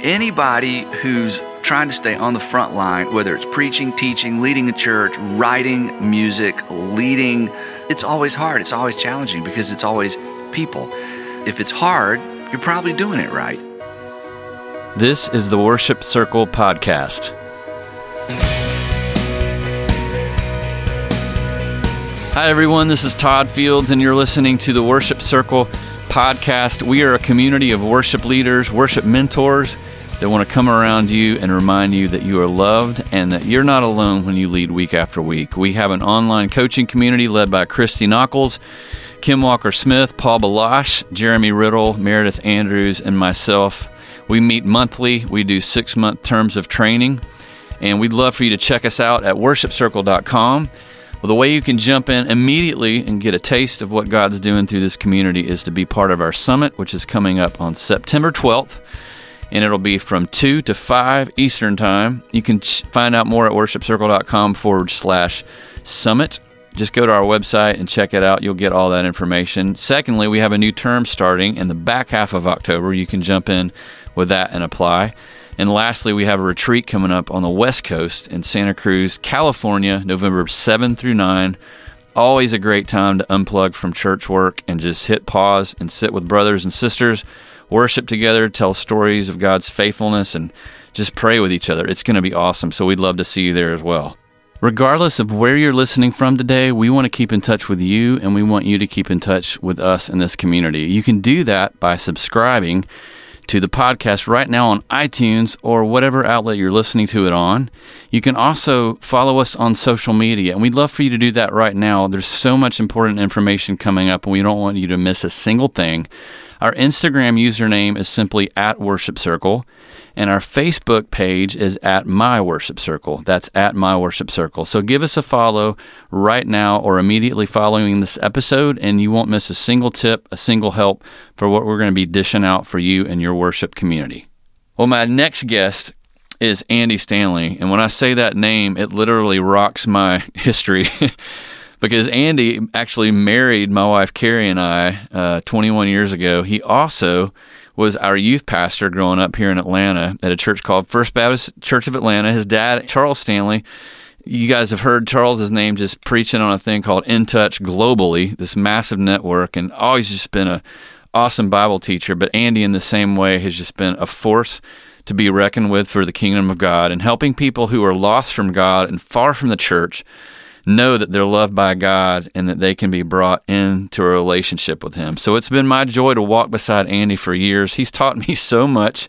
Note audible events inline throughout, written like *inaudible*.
anybody who's trying to stay on the front line, whether it's preaching, teaching, leading a church, writing music, leading, it's always hard. It's always challenging because it's always people. If it's hard, you're probably doing it right. This is the Worship Circle Podcast. Hi, everyone. This is Todd Fields, and you're listening to the Worship Circle Podcast. We are a community of worship leaders, worship mentors that want to come around you and remind you that you are loved and that you're not alone when you lead week after week. We have an online coaching community led by Christy Nockels, Kim Walker Smith, Paul Baloche, Jeremy Riddle, Meredith Andrews, and myself. We meet monthly. We do six month terms of training. And we'd love for you to check us out at worshipcircle.com. Well, the way you can jump in immediately and get a taste of what God's doing through this community is to be part of our summit, which is coming up on September 12th and it'll be from 2 to 5 Eastern Time. You can find out more at worshipcircle.com forward slash summit. Just go to our website and check it out. You'll get all that information. Secondly, we have a new term starting in the back half of October. You can jump in with that and apply. And lastly, we have a retreat coming up on the West Coast in Santa Cruz, California, November 7 through 9. Always a great time to unplug from church work and just hit pause and sit with brothers and sisters worship together, tell stories of God's faithfulness, and just pray with each other. It's going to be awesome. So we'd love to see you there as well. Regardless of where you're listening from today, we want to keep in touch with you and we want you to keep in touch with us in this community. You can do that by subscribing to the podcast right now on iTunes or whatever outlet you're listening to it on. You can also follow us on social media, and we'd love for you to do that right now. There's so much important information coming up, and we don't want you to miss a single thing. Our Instagram username is simply at Worship Circle, and our Facebook page is at My Worship Circle. That's at My Worship Circle. So give us a follow right now or immediately following this episode, and you won't miss a single tip, a single help for what we're going to be dishing out for you and your worship community. Well, my next guest is Andy Stanley, and when I say that name, it literally rocks my *laughs* history. Because Andy actually married my wife Carrie and I uh, 21 years ago. He also was our youth pastor growing up here in Atlanta at a church called First Baptist Church of Atlanta. His dad, Charles Stanley, you guys have heard Charles's name just preaching on a thing called In Touch globally, this massive network, and always just been a awesome Bible teacher. But Andy, in the same way, has just been a force to be reckoned with for the kingdom of God and helping people who are lost from God and far from the church know that they're loved by God and that they can be brought into a relationship with Him. So it's been my joy to walk beside Andy for years. He's taught me *laughs* so much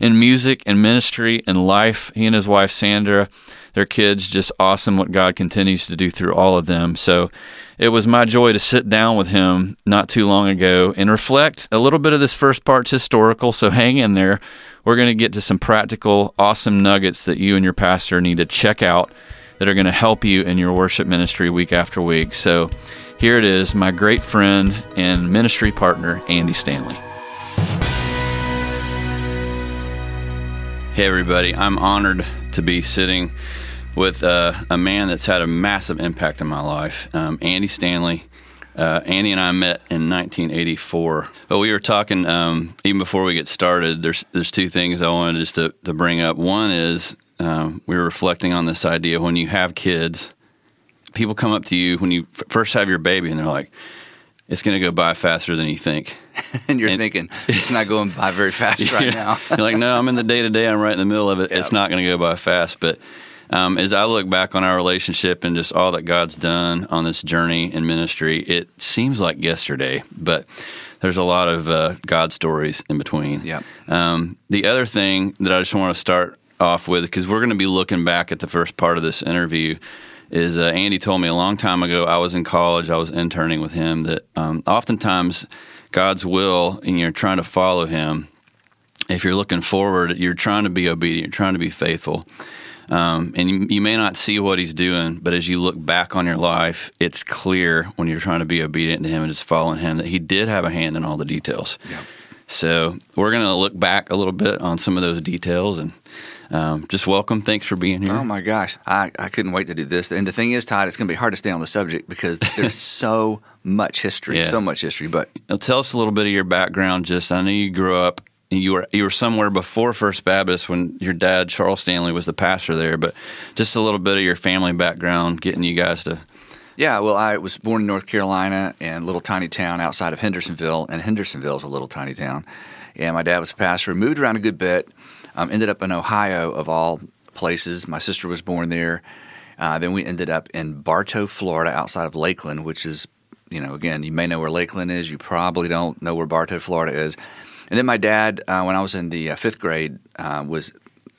in music and ministry and life. He and his wife, Sandra, their kids, just awesome what God continues to do through all of them. So it was my joy to sit down with him not too long ago and reflect. A little bit of this first part's historical, so hang in there. We're going to get to some practical, awesome nuggets that you and your pastor need to check out that are going to help you in your worship ministry week after week. So here it is, my great friend and ministry partner, Andy Stanley. Hey, everybody. I'm honored to be sitting with uh, a man that's had a massive impact in my life, um, Andy Stanley. Uh, Andy and I met in 1984. But we were talking um, even before we get started. There's there's two things I wanted just to, to bring up. One is um, we were reflecting on this idea when you have kids, people come up to you when you f- first have your baby and they're like, it's going to go by faster than you think. *laughs* and you're and, thinking, *laughs* it's not going by very fast right now. you're like, no, I'm in the day to day. I'm right in the middle of it. Yep. It's not going to go by fast. But um, as I look back on our relationship and just all that God's done on this journey in ministry, it seems like yesterday, but there's a lot of uh, God stories in between. Yeah. Um, the other thing that I just want to start off with because we're going to be looking back at the first part of this interview. Is uh, Andy told me a long time ago? I was in college. I was interning with him. That um, oftentimes God's will, and you're trying to follow Him. If you're looking forward, you're trying to be obedient. You're trying to be faithful. Um, and you, you, may not see what he's doing, but as you look back on your life, it's clear when you're trying to be obedient to him and just following him that he did have a hand in all the details. Yeah. So we're going to look back a little bit on some of those details and um, just welcome. Thanks for being here. Oh my gosh, I, I couldn't wait to do this. And the thing is, Todd, it's going to be hard to stay on the subject because there's *laughs* so much history, yeah. so much history. But now, tell us a little bit of your background. Just I know you grew up you were you were somewhere before First Baptist when your dad Charles Stanley was the pastor there. But just a little bit of your family background, getting you guys to. Yeah, well, I was born in North Carolina in a little tiny town outside of Hendersonville, and Hendersonville is a little tiny town. And my dad was a pastor. Moved around a good bit. Um, ended up in Ohio, of all places. My sister was born there. Uh, then we ended up in Bartow, Florida, outside of Lakeland, which is, you know, again, you may know where Lakeland is. You probably don't know where Bartow, Florida is. And then my dad, uh, when I was in the uh, fifth grade, uh, was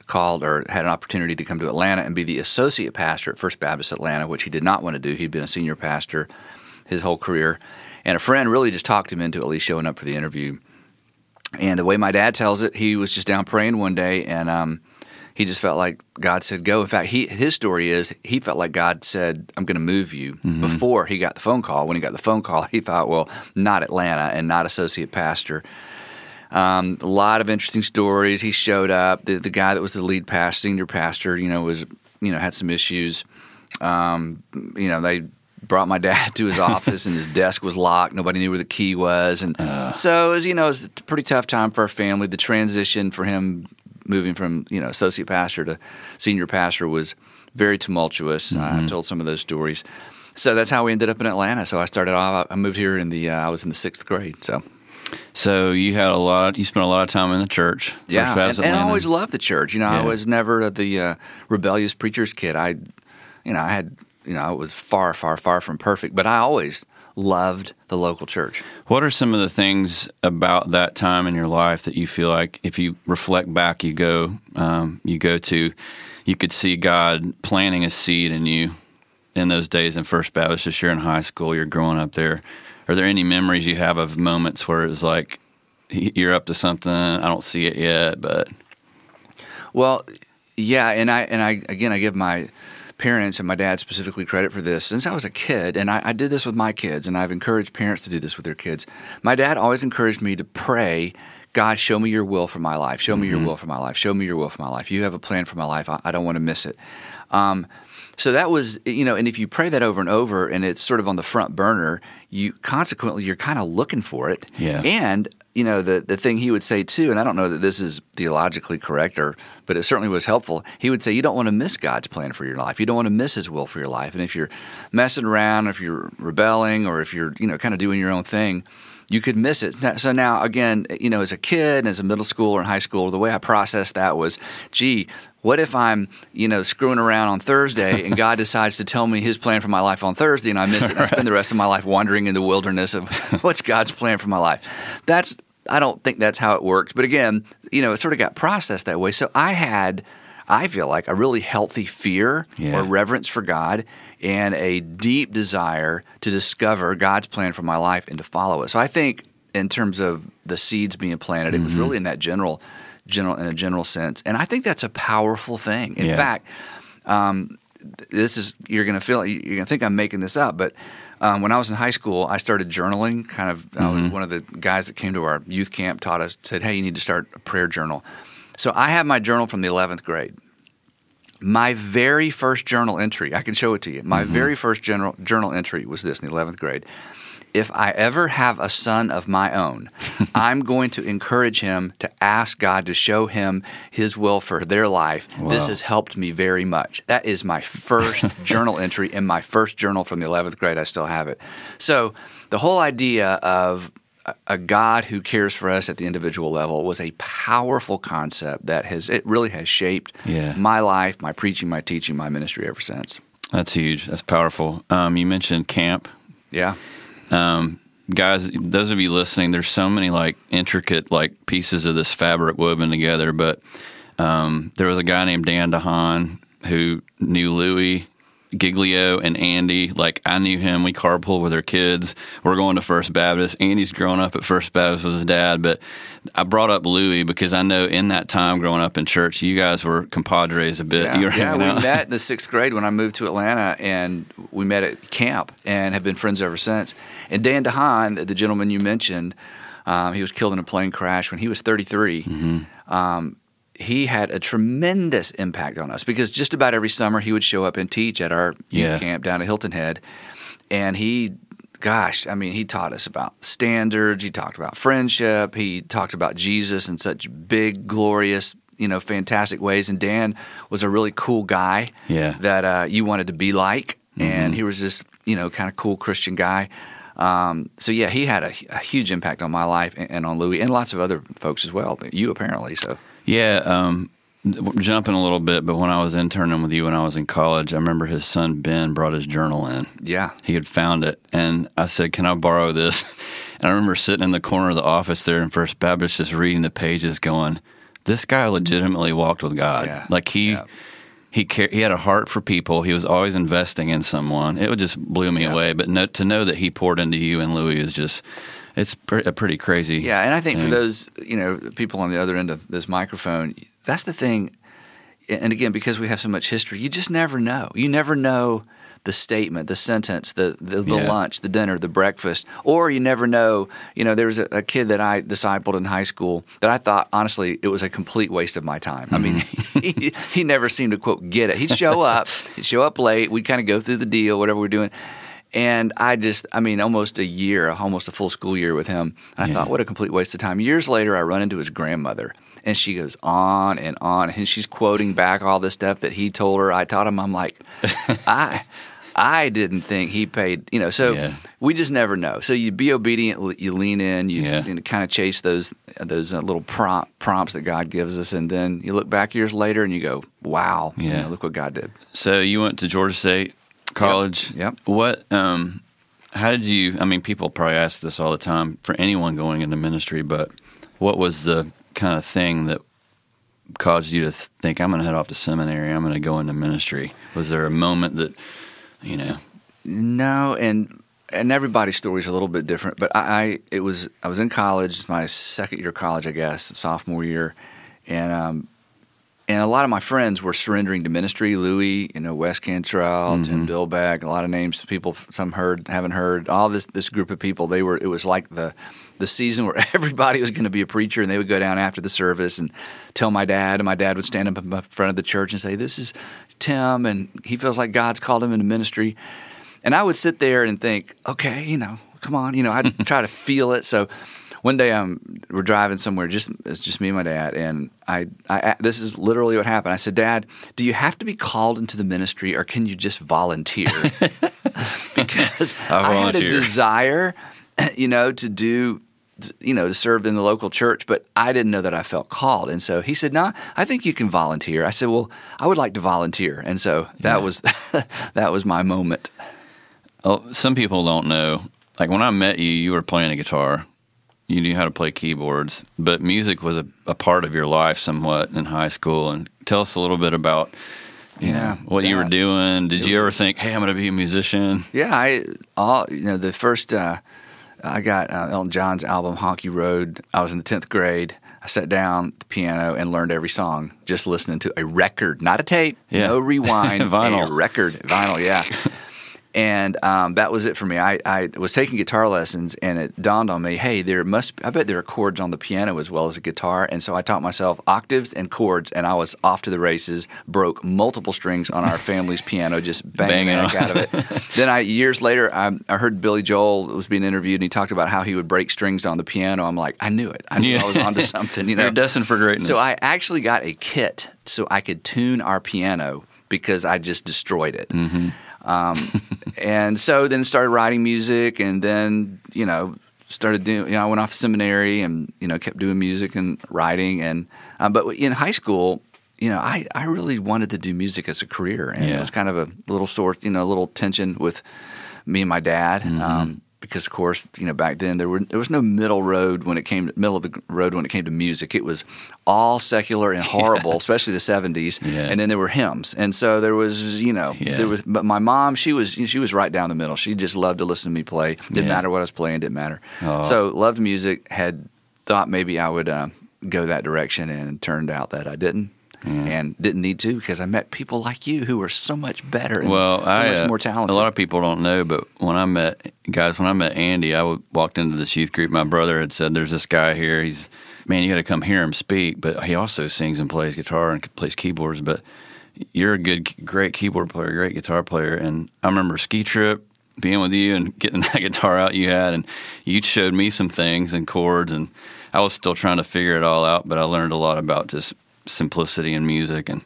called or had an opportunity to come to Atlanta and be the associate pastor at First Baptist Atlanta, which he did not want to do. He'd been a senior pastor his whole career. And a friend really just talked him into at least showing up for the interview. And the way my dad tells it, he was just down praying one day and um, he just felt like God said go. In fact, he his story is he felt like God said I'm going to move you mm-hmm. before he got the phone call. When he got the phone call, *laughs* he thought, well, not Atlanta and not associate pastor. Um, a lot of interesting stories. He showed up. The, the guy that was the lead pastor, senior pastor, you know, was you know had some issues. Um, you know, they brought my dad *laughs* to his office and his desk was locked. Nobody knew where the key was, and uh. so it was, you know, it was a pretty tough time for our family. The transition for him moving from you know associate pastor to senior pastor was very tumultuous. Mm-hmm. I told some of those stories. So that's how we ended up in Atlanta. So I started off. I moved here in the. Uh, I was in the sixth grade. So. So you had a lot. You spent a lot of time in the church. Yeah, and, and, I always loved the church. You know, yeah. I was never the uh, rebellious preacher's kid. I, you know, I had, you know, it was far, far, far from perfect, but I always loved the local church. What are some of the things about that time in your life that you feel like, if you reflect back, you go, um, you go to, you could see God planting a seed in you in those days in First Baptist. Just you're in high school, you're growing up there. Are there any memories you have of moments where it's like you're up to something? I don't see it yet, but well, yeah, and I and I again I give my parents and my dad specifically credit for this since I was a kid, and I, I, did this with my kids, and I've encouraged parents to do this with their kids. My dad always encouraged me to pray, God, show me your will for my life. Show me mm-hmm. your will for my life. Show me your will for my life. You have a plan for my life. I, I don't want to miss it. Um, so that was, you know, and if you pray that over and over, and it's sort of on the front burner, you consequently you're kind of looking for it. Yeah. And you know the the thing he would say too, and I don't know that this is theologically correct or, but it certainly was helpful. He would say you don't want to miss God's plan for your life. You don't want to miss His will for your life. And if you're messing around, if you're rebelling, or if you're you know kind of doing your own thing, you could miss it. So now, again, you know, as a kid, as a middle schooler or high school, the way I processed that was, gee, what if I'm, you know, screwing around on Thursday and God decides to tell me his plan for my life on Thursday and I miss it and I spend the rest of my life wandering in the wilderness of *laughs* what's God's plan for my life? That's, I don't think that's how it works. But again, you know, it sort of got processed that way. So I had, I feel like, a really healthy fear yeah. or reverence for God and a deep desire to discover God's plan for my life and to follow it. So I think in terms of the seeds being planted, mm-hmm. it was mm-hmm. really in that general, general in a general sense, and I think that's a powerful thing. In yeah. fact, um, this is you're going to feel you're going to think I'm making this up, but. Um, when I was in high school, I started journaling. Kind of, mm-hmm. one of the guys that came to our youth camp taught us said, "Hey, you need to start a prayer journal." So I have my journal from the 11th grade my very first journal entry, I can show it to you. My mm-hmm. very first general, journal entry was this in the 11th grade. If I ever have a son of my own, *laughs* I'm going to encourage him to ask God to show him his will for their life. Wow. This has helped me very much. That is my first *laughs* journal entry in my first journal from the 11th grade. I still have it. So, the whole idea of a God who cares for us at the individual level was a powerful concept that has it really has shaped yeah. my life, my preaching, my teaching, my ministry ever since. That's huge. That's powerful. Um, you mentioned camp. Yeah. Um, guys, those of you listening, there's so many like intricate like pieces of this fabric woven together. But um, there was a guy named Dan DeHaan who knew Louie Giglio and Andy. Like I knew him. We carpool with our kids. We're going to First Baptist. Andy's grown up at First Baptist with his dad, but I brought up Louie because I know in that time growing up in church, you guys were compadres a bit. Yeah, yeah we out. *laughs* met in the sixth grade when I moved to Atlanta, and we met at camp and have been friends ever since. And Dan DeHaan, the gentleman you mentioned, um, he was killed in a plane crash when he was 33. Mm-hmm. Um, he had a tremendous impact on us because just about every summer he would show up and teach at our youth yeah. camp down at Hilton Head, and he gosh, I mean, he taught us about standards. He talked about friendship. He talked about Jesus in such big, glorious, you know, fantastic ways. And Dan was a really cool guy Yeah. that uh, you wanted to be like. And he was just, you know, kind of cool Christian guy. Um, so yeah, he had a, a huge impact on my life and, and on Louie and lots of other folks as well. You apparently so. Yeah, um, jumping a little bit, but when I was interning with you when I was in college, I remember his son Ben brought his journal in. Yeah. He had found it, and I said, "Can I borrow this?" *laughs* And I remember sitting in the corner of the office there in First Baptist, just reading the pages, going, "This guy legitimately walked with God. Yeah. Like he." Yeah. He car- he had a heart for people. He was always investing in someone. It would just blew me Yeah. away. But no, to know that he poured into you and Louie is just it's pre- a pretty crazy. Yeah, and I think for those you know people on the other end of this microphone, that's the thing. And again, because we have so much history, you just never know. You never know the statement, the sentence, the the, the Yeah. lunch, the dinner, the breakfast, or you never know. You know, there was a, a kid that I discipled in high school that I thought honestly it was a complete waste of my time. I mean, mm-hmm. *laughs* he, he never seemed to quote get it. He'd show up, he'd show up late. We'd kind of go through the deal, whatever we're doing. And I just, I mean, almost a year, almost a full school year with him. I Yeah. thought, what a complete waste of time. Years later, I run into his grandmother, and she goes on and on, and she's quoting back all this stuff that he told her. I taught him. I'm like, *laughs* I, I didn't think he paid. You know, so Yeah. we just never know. So you be obedient, you lean in, you, Yeah. you kind of chase those those uh, little prompt, prompts that God gives us, and then you look back years later and you go, wow, you know, look what God did. So you went to Georgia State College. Yep. What? Um, how did you? I mean, people probably ask this all the time for anyone going into ministry, but what was the kind of thing that caused you to think I'm going to head off to seminary? I'm going to go into ministry. Was there a moment that, you know? No, and and everybody's story is a little bit different. But I, I it was I was in college, my second year of college, I guess, sophomore year, and um, and a lot of my friends were surrendering to ministry. Louie, you know, Wes Cantrell, Tim mm-hmm. Dillbeck, a lot of names people some heard, haven't heard. All this this group of people, they were. It was like the the season where *laughs* everybody was going to be a preacher, and they would go down after the service and tell my dad, and my dad would stand up in front of the church and say, "This is Tim, and he feels like God's called him into ministry." And I would sit there and think, okay, you know, come on, you know, I'd *laughs* try to feel it. So one day um, we're driving somewhere, just it's just me and my dad, and I, I this is literally what happened. I said, Dad, do you have to be called into the ministry, or can you just volunteer? *laughs* because I I had a desire, you know, to do. You know, to serve in the local church, but I didn't know that I felt called. And so he said, "No, nah, I think you can volunteer." I said, "Well, I would like to volunteer." And so that Yeah. was *laughs* that was my moment. Oh, some people don't know. Like when I met you, you were playing a guitar. You knew how to play keyboards, but music was a, a part of your life somewhat in high school. And tell us a little bit about, you Yeah, know, what you were doing. Did you was- ever think, "Hey, I'm going to be a musician"? Yeah, I all you know the first uh, I got uh, Elton John's album Honky Road. I was in the tenth grade. I sat down at the piano and learned every song just listening to a record, not a tape, Yeah. no rewind, *laughs* Vinyl. a record, vinyl, yeah. And um, that was it for me. I, I was taking guitar lessons, and it dawned on me, hey, there must. I bet there are chords on the piano as well as a guitar. And so I taught myself octaves and chords, and I was off to the races. Broke multiple strings on our family's piano, just banging, the out of it. *laughs* then I years later, I, I heard Billy Joel was being interviewed, and he talked about how he would break strings on the piano. I'm like, I knew it. I knew Yeah. I was onto something. You *laughs* know, You're destined for greatness. so I actually got a kit so I could tune our piano because I just destroyed it. Mm-hmm. Um, and so then started writing music, and then you know started doing. You know, I went off to seminary and you know kept doing music and writing. And um, but in high school, you know, I I really wanted to do music as a career, and Yeah. it was kind of a little sort, you know, a little tension with me and my dad. Mm-hmm. Um, because of course, you know, back then there were there was no middle road when it came to middle of the road when it came to music. It was all secular and *laughs* horrible, especially the seventies. Yeah. And then there were hymns, and so there was, you know, Yeah. there was. But my mom, she was she was right down the middle. She just loved to listen to me play. Didn't Yeah. matter what I was playing. Didn't matter. Oh. So loved music. Had thought maybe I would uh, go that direction, and it turned out that I didn't. And didn't need to because I met people like you who were so much better and Well, so I, much more talented. A lot of people don't know, but when I met guys, when I met Andy, I w- walked into this youth group. My brother had said, "There's this guy here. He's man, you got to come hear him speak." But he also sings and plays guitar and plays keyboards. But you're a good, great keyboard player, great guitar player. And I remember ski trip. being with you and getting *laughs* that guitar out you had, and you showed me some things and chords, and I was still trying to figure it all out, but I learned a lot about just simplicity in music and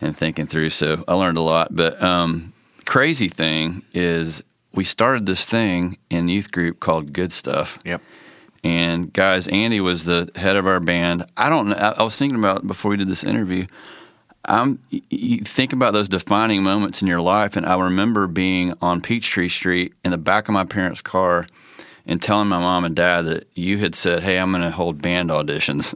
and thinking through. So I learned a lot. But um, crazy thing is, we started this thing in youth group called Good Stuff. Yep. And guys, Andy was the head of our band. I don't know. I, I was thinking about before we did this interview. I'm, you think about those defining moments in your life, and I remember being on Peachtree Street in the back of my parents' car and telling my mom and dad that you had said, "Hey, I'm going to hold band auditions.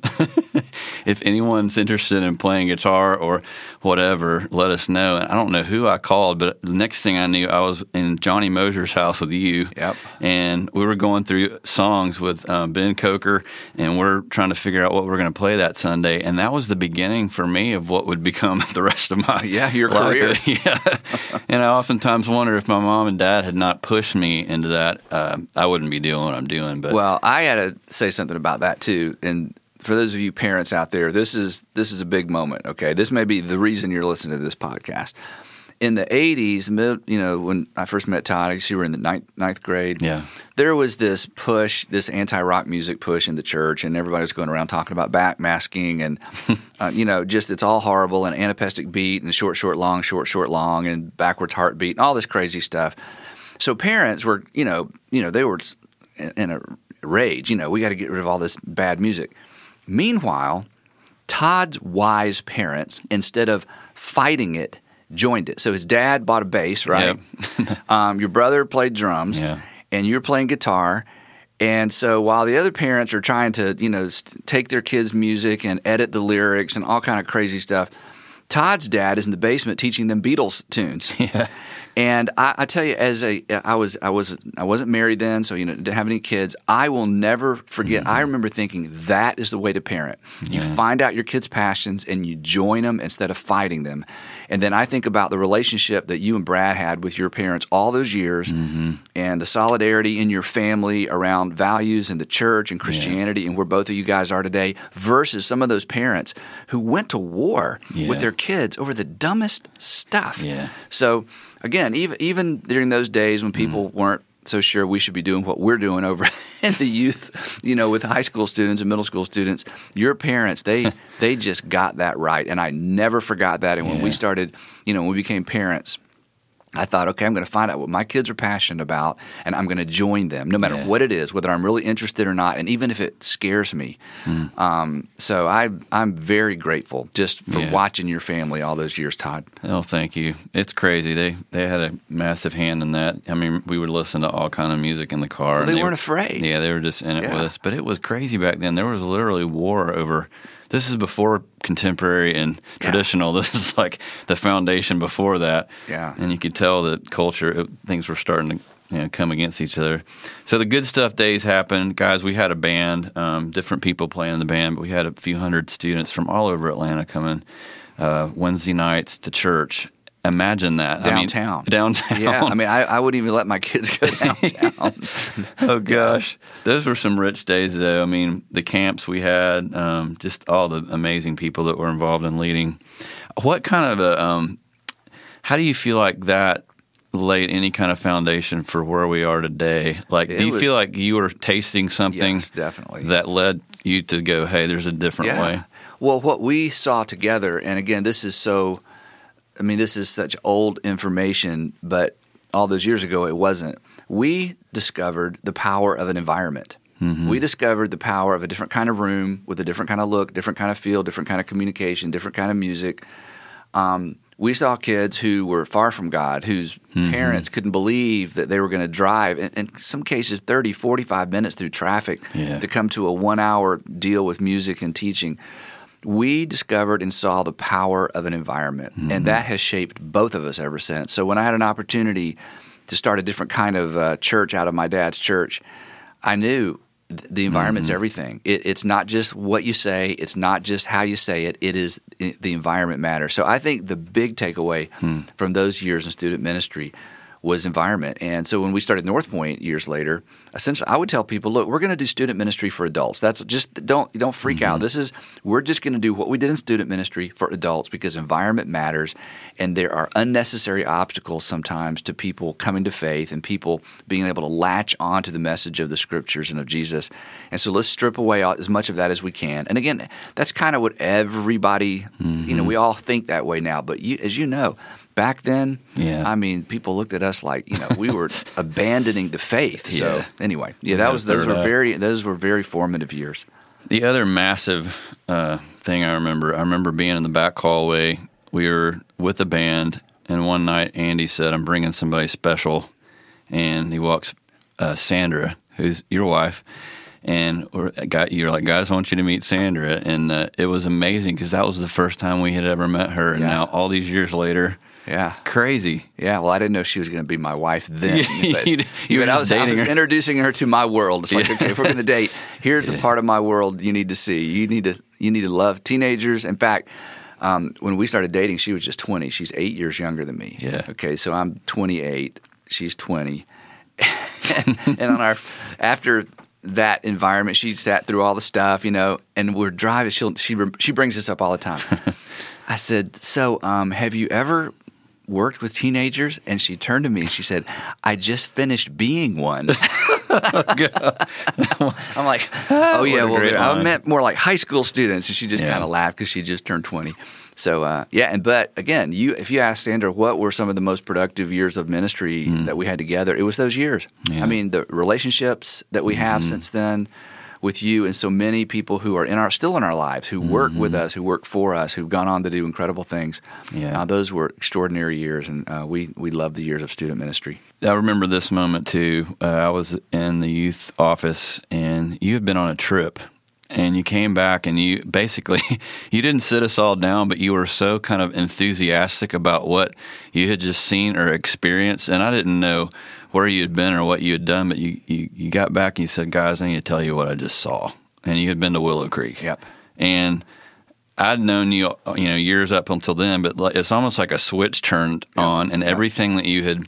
*laughs* if anyone's interested in playing guitar or whatever, let us know." And I don't know who I called, but the next thing I knew, I was in Johnny Mosier's house with you. Yep. And we were going through songs with um, Ben Coker, and we're trying to figure out what we're going to play that Sunday. And that was the beginning for me of what would become *laughs* the rest of my Yeah, your life. career. *laughs* yeah. and I oftentimes wonder if my mom and dad had not pushed me into that, uh, I wouldn't be doing what I'm doing. But Well, I had to say something about that too. And for those of you parents out there, this is this is a big moment. Okay, this may be the reason you're listening to this podcast. In the '80s, mid, you know, when I first met Todd, I guess you were in the ninth, ninth grade. Yeah. there was this push, this anti-rock music push in the church, and everybody was going around talking about backmasking and, *laughs* uh, you know, just it's all horrible and anapestic beat and short, short, long, short, short, long, and backwards heartbeat and all this crazy stuff. So parents were, you know, you know, they were in a rage. You know, we got to get rid of all this bad music. Meanwhile, Todd's wise parents, instead of fighting it, joined it. So his dad bought a bass, right? *laughs* um, your brother played drums, Yeah. and you're playing guitar. And so while the other parents are trying to, you know, st- take their kids' music and edit the lyrics and all kind of crazy stuff, Todd's dad is in the basement teaching them Beatles tunes. *laughs* Yeah. And I, I tell you, as a I was I was I wasn't married then, so you know didn't have any kids. I will never forget. I mm-hmm. remember thinking that is the way to parent. You find out your kids' passions and you join them instead of fighting them. And then I think about the relationship that you and Brad had with your parents all those years, mm-hmm. and the solidarity in your family around values and the church and Christianity, and where both of you guys are today, versus some of those parents who went to war Yeah. with their kids over the dumbest stuff. Yeah. So again, even even during those days when mm-hmm. people weren't so sure we should be doing what we're doing over *laughs* in the youth, you know, with high school students and middle school students, your parents they *laughs* they just got that right, and I never forgot that. And when we started, you know, when we became parents. I thought, okay, I'm going to find out what my kids are passionate about, and I'm going to join them, no matter Yeah. what it is, whether I'm really interested or not, and even if it scares me. Um, so I, I'm very grateful just for Yeah. watching your family all those years, Todd. Oh, thank you. It's crazy. They they had a massive hand in that. I mean, we would listen to all kind of music in the car. and they weren't afraid. Yeah, they were just in it Yeah. with us. But it was crazy back then. There was literally war over. This is before contemporary and Yeah. traditional. *laughs* This is like the foundation before that. Yeah. and you could tell that culture it, things were starting to you know come against each other. So the good stuff days happened, guys. We had a band, um, different people playing in the band, but we had a few hundred students from all over Atlanta coming uh, Wednesday nights to church. Imagine that I mean, Downtown. downtown. Yeah, I mean, I, I wouldn't even let my kids go *laughs* downtown. *laughs* oh gosh, those were some rich days, though. I mean, the camps we had, um, just all the amazing people that were involved in leading. What kind of a, um, how do you feel like that laid any kind of foundation for where we are today? Like, It do you was- feel like you were tasting something yes, definitely. that led you to go, hey, there's a different way? Well, what we saw together, and again, this is so, I mean, this is such old information, but all those years ago it wasn't. We discovered the power of an environment. We discovered the power of a different kind of room with a different kind of look, different kind of feel, different kind of communication, different kind of music. Um, we saw kids who were far from God, whose parents couldn't believe that they were going to drive, in, in some cases, 30, 45 minutes through traffic Yeah. to come to a one hour deal with music and teaching. We discovered and saw the power of an environment, and mm-hmm. that has shaped both of us ever since. So when I had an opportunity to start a different kind of uh, church out of my dad's church, I knew th- the environment's mm-hmm. everything. It, it's not just what you say, it's not just how you say it, it is i the environment matters. So I think the big takeaway hmm. from those years in student ministry was environment. And so when we started North Point years later, essentially I would tell people, look, we're going to do student ministry for adults. That's just don't don't freak mm-hmm. out. This is we're just going to do what we did in student ministry for adults because environment matters and there are unnecessary obstacles sometimes to people coming to faith and people being able to latch on to the message of the scriptures and of Jesus. And so let's strip away as much of that as we can. And again, that's kind of what everybody, mm-hmm. you know, we all think that way now, but you, as you know, back then, yeah. I mean, people looked at us like you know we were *laughs* abandoning the faith. So yeah. anyway, yeah, that was those were up. very those were very formative years. The other massive uh, thing I remember, I remember being in the back hallway. We were with the band, and one night Andy said, "I'm bringing somebody special," and he walks uh, Sandra, who's your wife. And got you're like, guys, I want you to meet Sandra, and uh, it was amazing because that was the first time we had ever met her, and yeah. now all these years later, yeah, crazy. Yeah, well, I didn't know she was going to be my wife then. but, *laughs* you, you but I was, I was introducing her to my world. It's like, yeah. okay, if we're going to date, *laughs* here's yeah. a part of my world you need to see. You need to you need to love teenagers. In fact, um, when we started dating, she was just 20. She's eight years younger than me. Yeah. Okay, so I'm 28. She's 20. *laughs* and, and on our after that environment, she sat through all the stuff, you know, and we're driving. She she she brings this up all the time. I said, "So, um, have you ever worked with teenagers, and she turned to me and she said, "I just finished being one." *laughs* *laughs* I'm like, "Oh yeah, well, I meant more like high school students," and she just yeah. kind of laughed because she just turned 20. So uh, yeah, and but again, you if you ask Sandra what were some of the most productive years of ministry mm. that we had together, it was those years. Yeah. I mean, the relationships that we have mm. since then with you and so many people who are in our still in our lives, who work mm-hmm. with us, who work for us, who've gone on to do incredible things. Yeah, uh, those were extraordinary years, and uh, we we love the years of student ministry. I remember this moment too. Uh, I was in the youth office, and you had been on a trip and you came back and you basically *laughs* you didn't sit us all down but you were so kind of enthusiastic about what you had just seen or experienced and i didn't know where you had been or what you had done, but you, you, you got back and you said, guys, I need to tell you what I just saw. And you had been to Willow Creek. Yep. And I'd known you, you know, years up until then, but it's almost like a switch turned yep. on, and yep. everything that you had,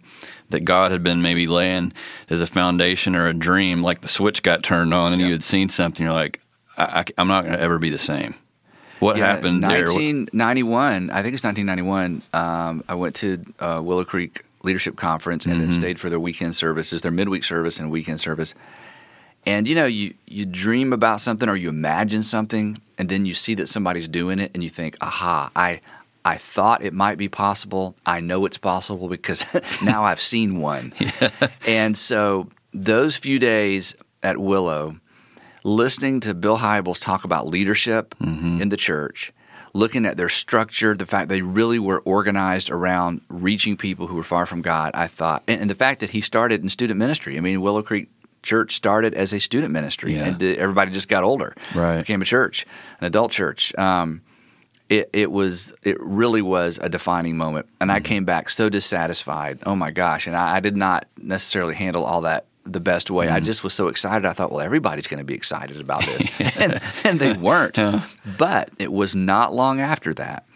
that God had been maybe laying as a foundation or a dream, like the switch got turned on, and yep. you had seen something. You're like, I, am not going to ever be the same. What yeah, happened 1991, there? I think it's 1991. Um, I went to uh, Willow Creek leadership conference and mm-hmm. then stayed for their weekend services, their midweek service and weekend service. And you know, you you dream about something or you imagine something, and then you see that somebody's doing it, and you think, "Aha! I I thought it might be possible. I know it's possible because *laughs* now I've seen one." *laughs* yeah. And so those few days at Willow, listening to Bill Hybels talk about leadership mm-hmm. in the church looking at their structure, the fact they really were organized around reaching people who were far from God, I thought, and, and the fact that he started in student ministry. I mean, Willow Creek Church started as a student ministry, yeah. and everybody just got older, right? Became a church, an adult church. Um, it, it was it really was a defining moment, and mm-hmm. I came back so dissatisfied. Oh my gosh! And I, I did not necessarily handle all that the best way. Mm. I just was so excited. I thought, well, everybody's going to be excited about this, *laughs* and, and, they weren't. Yeah. But it was not long after that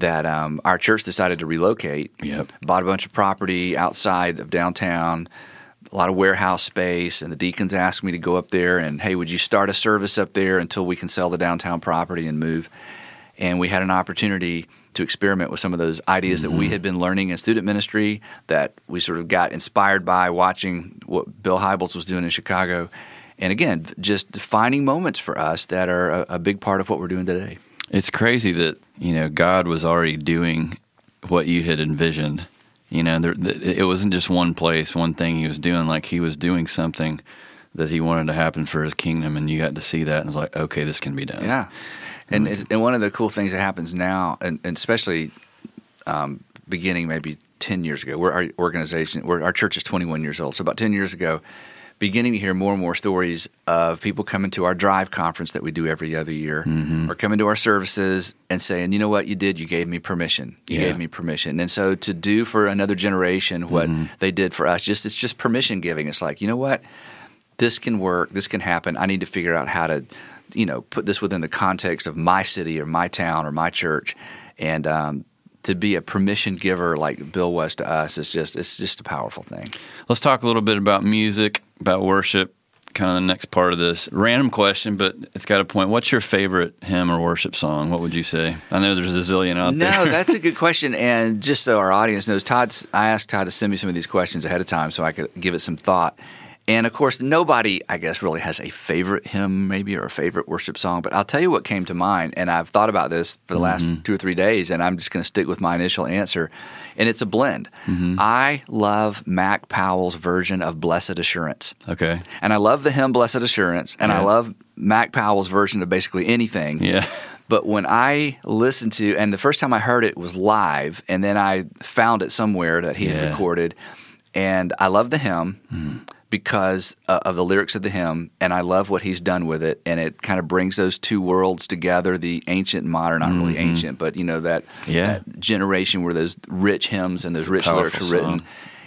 that um, our church decided to relocate. Yep. Bought a bunch of property outside of downtown, a lot of warehouse space, and the deacons asked me to go up there and, hey, would you start a service up there until we can sell the downtown property and move? And we had an opportunity to experiment with some of those ideas mm-hmm. that we mm-hmm. had been learning in student ministry that we sort of got inspired by watching what Bill Hybels was doing in Chicago. And again, just defining moments for us that are a, a big part of what we're doing today. It's crazy that, you know, God was already doing what you had envisioned. You know, there, it wasn't just one place, one thing he was doing. Like he was doing something that he wanted to happen for his kingdom, and you got to see that, and it's like, okay, this can be done. Yeah, and mm-hmm. and one of the cool things that happens now, and, and especially um, beginning maybe ten years ago, where our organization, where our church is twenty one years old, so about ten years ago, beginning to hear more and more stories of people coming to our drive conference that we do every other year, mm-hmm. or coming to our services and saying, you know what, you did, you gave me permission, you yeah. gave me permission, and so to do for another generation what mm-hmm. they did for us, just it's just permission giving. It's like, you know what, this can work, this can happen. I need to figure out how to you know, put this within the context of my city or my town or my church. And um, to be a permission giver like Bill was to us is just it's just a powerful thing. Let's talk a little bit about music, about worship, kind of the next part of this. Random question, but it's got a point. What's your favorite hymn or worship song? What would you say? I know there's a zillion out no, there. No, that's a good *laughs* question. And just so our audience knows, Todd's I asked Todd to send me some of these questions ahead of time so I could give it some thought. And of course, nobody, I guess, really has a favorite hymn, maybe, or a favorite worship song. But I'll tell you what came to mind. And I've thought about this for the last mm-hmm. two or three days, and I'm just going to stick with my initial answer. And it's a blend. Mm-hmm. I love Mac Powell's version of Blessed Assurance. Okay. And I love the hymn Blessed Assurance, and yeah. I love Mac Powell's version of basically anything. Yeah. But when I listened to, and the first time I heard it was live, and then I found it somewhere that he yeah. had recorded, and I love the hymn. Mm because uh, of the lyrics of the hymn, and I love what he's done with it. And it kind of brings those two worlds together the ancient and modern, not mm-hmm. really ancient, but you know, that, yeah. that, generation where those rich hymns and those it's rich lyrics are written. Song.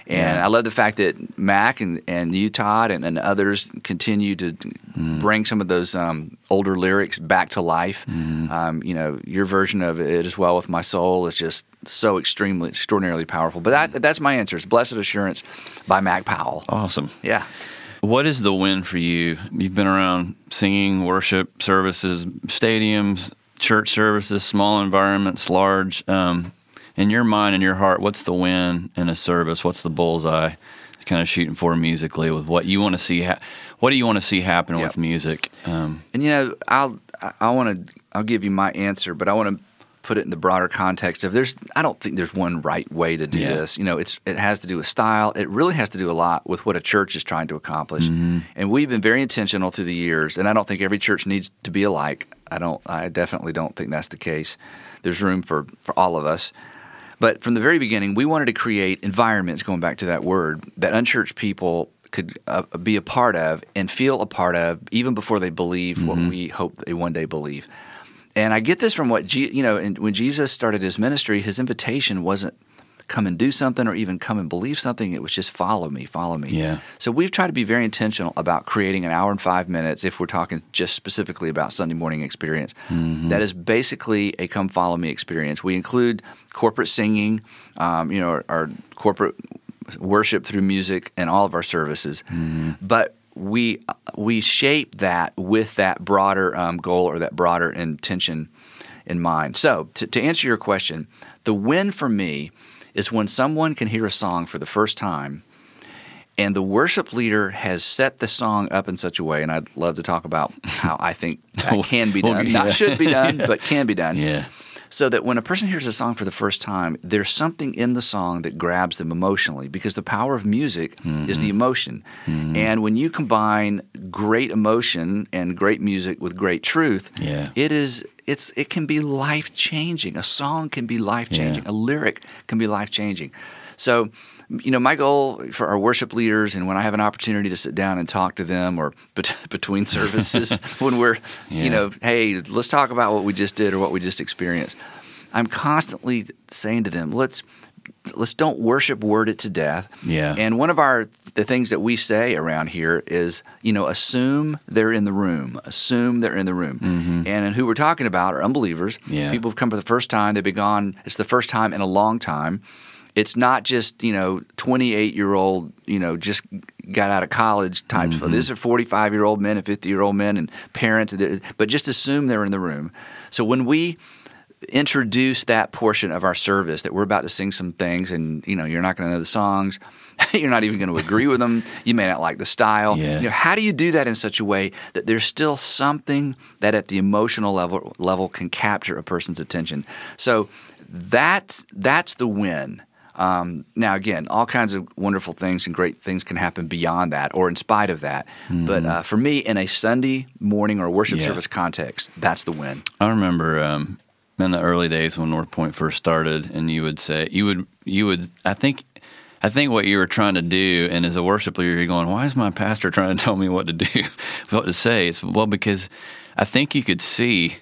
And yeah. I love the fact that Mac and, and you, Todd, and, and others continue to mm. bring some of those um, older lyrics back to life. Mm. Um, you know, your version of it as well with my soul is just so extremely, extraordinarily powerful. But that, that's my answer. It's Blessed Assurance by Mac Powell. Awesome. Yeah. What is the win for you? You've been around singing, worship services, stadiums, church services, small environments, large. Um, in your mind and your heart, what's the win in a service? What's the bullseye? Kind of shooting for musically with what you want to see. Ha- what do you want to see happen yep. with music? Um, and you know, I'll I want to I'll give you my answer, but I want to put it in the broader context of there's I don't think there's one right way to do yeah. this. You know, it's it has to do with style. It really has to do a lot with what a church is trying to accomplish. Mm-hmm. And we've been very intentional through the years, and I don't think every church needs to be alike. I don't I definitely don't think that's the case. There's room for for all of us. But from the very beginning, we wanted to create environments, going back to that word, that unchurched people could uh, be a part of and feel a part of even before they believe mm-hmm. what we hope they one day believe. And I get this from what, you know, when Jesus started his ministry, his invitation wasn't come and do something or even come and believe something. It was just follow me, follow me. Yeah. So we've tried to be very intentional about creating an hour and five minutes, if we're talking just specifically about Sunday morning experience. Mm-hmm. That is basically a come follow me experience. We include corporate singing, um, you know, our, our, corporate worship through music and all of our services. Mm-hmm. But we we shape that with that broader um, goal or that broader intention in mind. So to, to answer your question, the win for me is when someone can hear a song for the first time and the worship leader has set the song up in such a way, and I'd love to talk about how I think that *laughs* can be done. Not should be *laughs* done, but can be done. Yeah. So that when a person hears a song for the first time, there's something in the song that grabs them emotionally because the power of music mm-hmm. is the mm-hmm. emotion. Mm-hmm. And when you combine great emotion and great music with great truth, yeah. it is it's it can be life changing. A song can be life changing. Yeah. A lyric can be life changing. So you know, my goal for our worship leaders, and when I have an opportunity to sit down and talk to them, or bet- *laughs* between services, *laughs* when we're, yeah. you know, hey, let's talk about what we just did or what we just experienced. I'm constantly saying to them, let's let's don't worship word it to death. Yeah. And one of our the things that we say around here is, you know, assume they're in the room. Assume they're in the room. Mm-hmm. And who we're talking about are unbelievers. Yeah. People have come for the first time. They've been gone. It's the first time in a long time it's not just you know 28 year old you know just got out of college types mm-hmm. these are 45 year old men and 50 year old men and parents but just assume they're in the room. So when we introduce that portion of our service that we're about to sing some things and you know you're not going to know the songs *laughs* you're not even going to agree with them you may not like the style. Yeah. you know, how do you do that in such a way that there's still something that at the emotional level level can capture a person's attention? So that's that's the win um, now, again, all kinds of wonderful things and great things can happen beyond that or in spite of that. Mm-hmm. But uh, for me, in a Sunday morning or worship yeah. service context, that's the win. I remember um, in the early days when North Point first started, and you would say, you would, you would, I think, I think what you were trying to do, and as a worship leader, you're going, why is my pastor *laughs* trying to tell me what to do, *laughs* what to say? It's well because I think you could see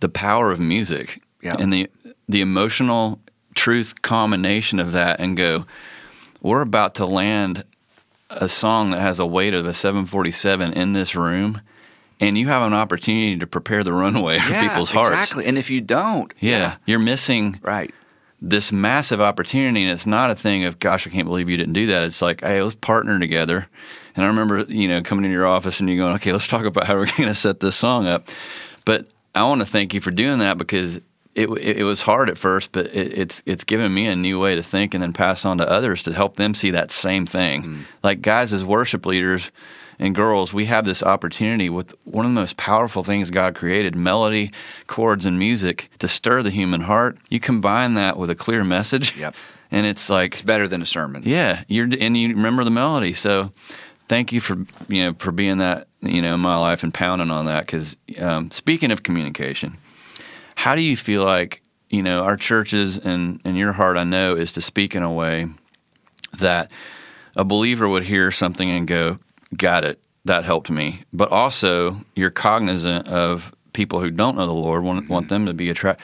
the power of music yeah. and the the emotional truth combination of that and go, we're about to land a song that has a weight of a 747 in this room and you have an opportunity to prepare the runway for yeah, people's hearts. Exactly. And if you don't, yeah, yeah, you're missing right this massive opportunity, and it's not a thing of "Gosh, I can't believe you didn't do that." It's like, "Hey, let's partner together." And I remember, you know, coming into your office and you going, "Okay, let's talk about how we're *laughs* going to set this song up." But I want to thank you for doing that because it, it, it was hard at first, but it, it's it's given me a new way to think and then pass on to others to help them see that same thing. Mm. Like guys, as worship leaders and girls, we have this opportunity with one of the most powerful things God created melody, chords, and music to stir the human heart. You combine that with a clear message. Yep. *laughs* And it's like it's better than a sermon. Yeah, you're and you remember the melody. So, thank you for you know for being that you know in my life and pounding on that. Because um, speaking of communication, how do you feel like you know our churches and and your heart? I know is to speak in a way that a believer would hear something and go, "Got it. That helped me." But also, you're cognizant of people who don't know the Lord, want, mm-hmm. want them to be attracted.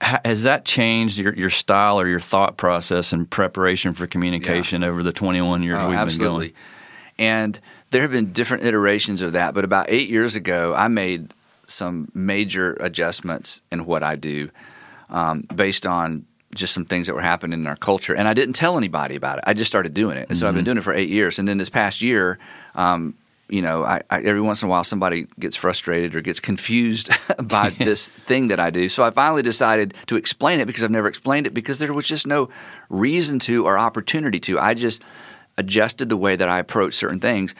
Has that changed your, your style or your thought process and preparation for communication yeah. over the 21 years oh, we've absolutely. been going? And there have been different iterations of that, but about eight years ago, I made some major adjustments in what I do um, based on just some things that were happening in our culture. And I didn't tell anybody about it. I just started doing it. And so mm-hmm. I've been mm-hmm. doing it for eight years. And then this past year, um, you know, I, I, every once in a while somebody gets frustrated or gets confused *laughs* by *laughs* this thing that I do. So I finally decided to explain it because I've never explained it because there was just no reason to or opportunity to. I just adjusted the way that I approach certain things.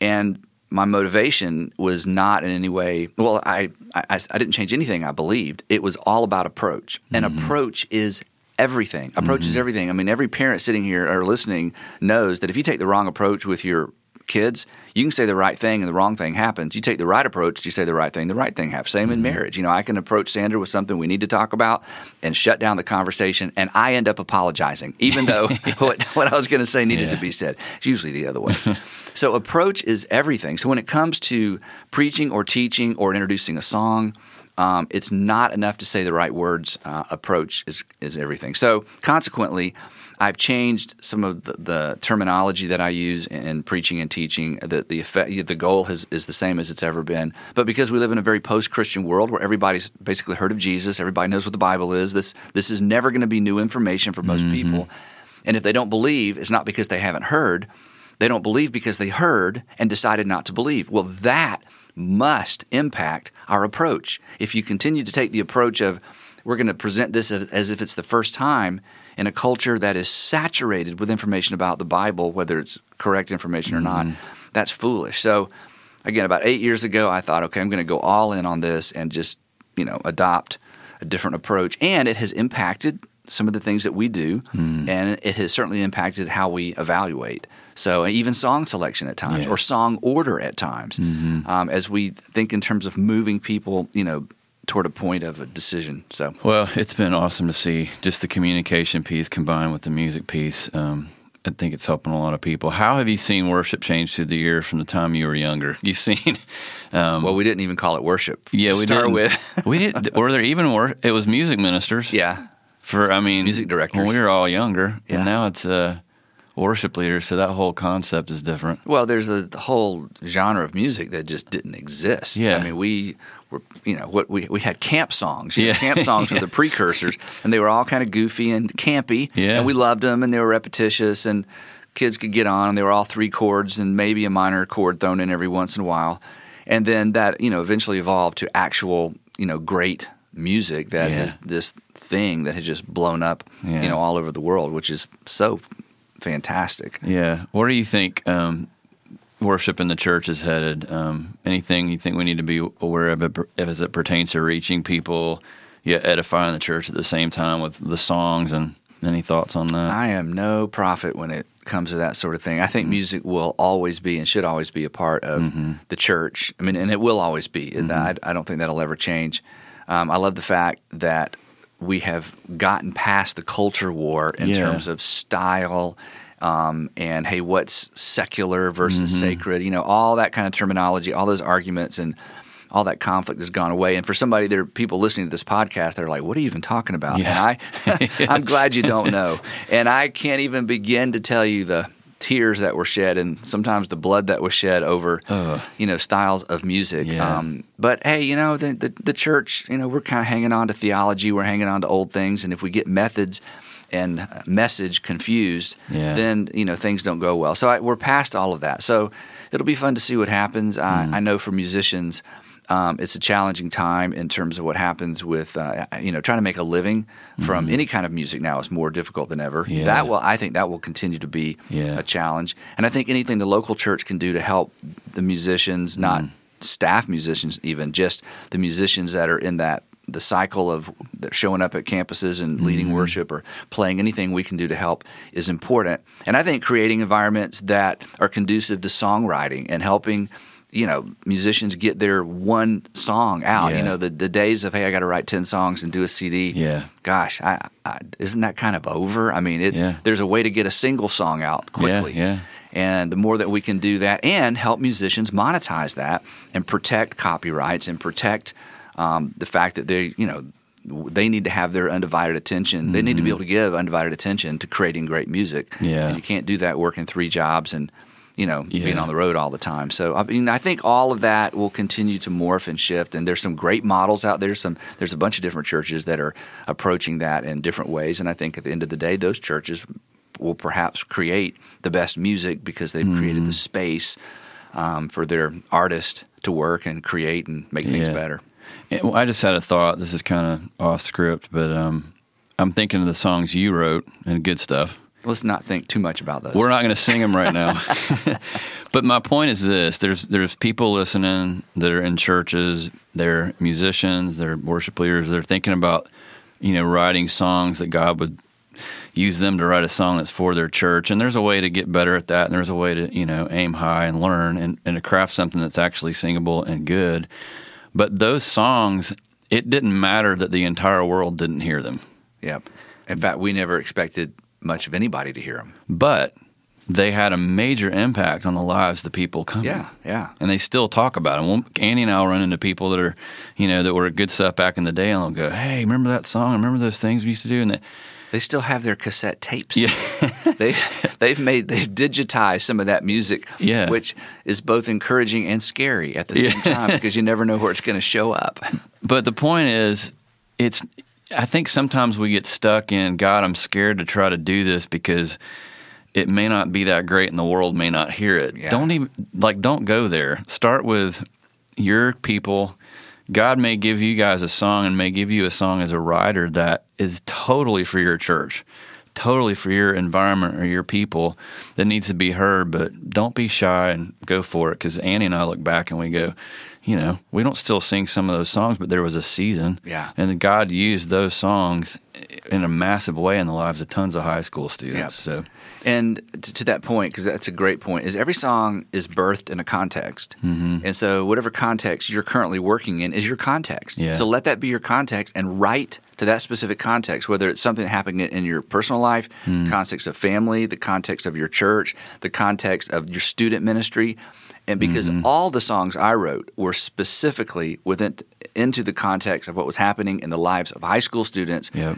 And my motivation was not in any way well I, I, I didn't change anything i believed it was all about approach and mm-hmm. approach is everything approach mm-hmm. is everything i mean every parent sitting here or listening knows that if you take the wrong approach with your kids, you can say the right thing and the wrong thing happens. You take the right approach, you say the right thing, the right thing happens. Same mm-hmm. in marriage. You know, I can approach Sandra with something we need to talk about and shut down the conversation, and I end up apologizing, even though *laughs* *laughs* what, what I was going to say needed yeah. to be said. It's usually the other way. *laughs* so, approach is everything. So, when it comes to preaching or teaching or introducing a song, um, it's not enough to say the right words. Uh, approach is, is everything. So, consequently, I've changed some of the, the, terminology that I use in preaching and teaching. The the effect, the goal has, is the same as it's ever been. But because we live in a very post Christian world where everybody's basically heard of Jesus, everybody knows what the Bible is. This this is never going to be new information for most mm-hmm. people. And if they don't believe, it's not because they haven't heard. They don't believe because they heard and decided not to believe. Well, that must impact our approach. If you continue to take the approach of we're going to present this as, as if it's the first time in a culture that is saturated with information about the Bible, whether it's correct information or not, mm-hmm. that's foolish. So, again, about eight years ago, I thought, okay, I'm going to go all in on this and just, you know, adopt a different approach. And it has impacted some of the things that we do, mm. and it has certainly impacted how we evaluate. So even song selection at times, yeah. or song order at times, mm-hmm. um, as we think in terms of moving people, you know, toward a point of a decision. So, well, it's been awesome to see just the communication piece combined with the music piece. Um, I think it's helping a lot of people. How have you seen worship change through the years from the time you were younger? *laughs* You've seen. Um, well, we didn't even call it worship. Yeah, we start didn't. with. *laughs* we didn't. Were there even wor- It was music ministers. Yeah. For I mean, music directors. When we were all younger, yeah. and now it's uh, worship leaders. So that whole concept is different. Well, there's a whole genre of music that just didn't exist. Yeah. I mean, we were, you know, what we we had camp songs. You know, camp *laughs* songs were the precursors, and they were all kind of goofy and campy. Yeah. And we loved them, and they were repetitious, and kids could get on. And they were all three chords and maybe a minor chord thrown in every once in a while. And then that, you know, eventually evolved to actual, you know, great music that yeah. has this thing that has just blown up, yeah. you know, all over the world, which is so fantastic. Yeah. What do you think um, worship in the church is headed? Um, anything you think we need to be aware of as it pertains to reaching people, yet edifying the church at the same time with the songs and any thoughts on that? I am no prophet when it comes to that sort of thing. I think mm-hmm. music will always be and should always be a part of mm-hmm. the church. I mean, and it will always be. Mm-hmm. I, I, don't think that'll ever change. Um, I love the fact that we have gotten past the culture war in yeah. terms of style um, and hey, what's secular versus mm-hmm. sacred? You know, all that kind of terminology, all those arguments, and all that conflict has gone away. And for somebody, there are people listening to this podcast that are like, "What are you even talking about?" Yeah. And I, *laughs* *laughs* I'm glad you don't know. And I can't even begin to tell you the tears that were shed and sometimes the blood that was shed over you know styles of music. Yeah. Um, but hey, you know the, the the church, you know, we're kind of hanging on to theology, we're hanging on to old things, and if we get methods and message confused, Yeah. then you know things don't go well. So I, we're past all of that. So it'll be fun to see what happens. Mm. I, I know for musicians. Um, it's a challenging time in terms of what happens with uh, you know trying to make a living from any kind of music now is more difficult than ever. Yeah. That will I think that will continue to be Yeah. a challenge, and I think anything the local church can do to help the musicians, not Mm. staff musicians, even just the musicians that are in that the cycle of showing up at campuses and leading Mm-hmm. worship or playing anything we can do to help is important. And I think creating environments that are conducive to songwriting and helping you know musicians get their one song out. Yeah. You know the the days of hey I got to write ten songs and do a CD. Yeah. Gosh, I, I, isn't that kind of over? I mean, it's Yeah. there's a way to get a single song out quickly. yeah. And the more that we can do that and help musicians monetize that and protect copyrights and protect um, the fact that they, you know, they need to have their undivided attention. They need to be able to give undivided attention to creating great music. Mm-hmm. Yeah. And you can't do that working three jobs and, you know, being on the road all the time. So I mean, I think all of that will continue to morph and shift. And there's some great models out there. Some there's a bunch of different churches that are approaching that in different ways. And I think at the end of the day, those churches will perhaps create the best music because they've created Mm-hmm. the space um, for their artist to work and create and make things Yeah. better. Well, I just had a thought. This is kind of off script, but um, I'm thinking of the songs you wrote and good stuff. Let's not think too much about those. We're not going to sing them right now. *laughs* but my point is this: there's there's people listening that are in churches, they're musicians, they're worship leaders, they're thinking about you know writing songs that God would use them to write a song that's for their church. And there's a way to get better at that, and there's a way to you know aim high and learn and, and to craft something that's actually singable and good. But those songs, it didn't matter that the entire world didn't hear them. Yep. In fact, we never expected much of anybody to hear them. but they had a major impact on the lives of the people coming. Yeah, yeah. And they still talk about them. Well, Andy and I will run into people that are, you know, that were good stuff back in the day, and they'll go, "Hey, remember that song? Remember those things we used to do?" And they, They still have their cassette tapes. Yeah. *laughs* they they've made they've digitized some of that music, Yeah. which is both encouraging and scary at the same time *laughs* because you never know where it's going to show up. But the point is, it's. I think sometimes we get stuck in God. I'm scared to try to do this because it may not be that great, and the world may not hear it. Yeah. Don't even like. Don't go there. Start with your people. God may give you guys a song and may give you a song as a writer that is totally for your church, totally for your environment or your people that needs to be heard. But don't be shy and go for it. Because Andy and I look back and we go, you know, we don't still sing some of those songs, but there was a season. Yeah. And God used those songs in a massive way in the lives of tons of high school students. Yep. So, And to, to that point, because that's a great point, is every song is birthed in a context, mm-hmm. and so whatever context you're currently working in is your context. Yeah. So let that be your context, and write to that specific context, whether it's something happening in your personal life, Mm. context of family, the context of your church, the context of your student ministry, and because Mm-hmm. all the songs I wrote were specifically within into the context of what was happening in the lives of high school students Yep.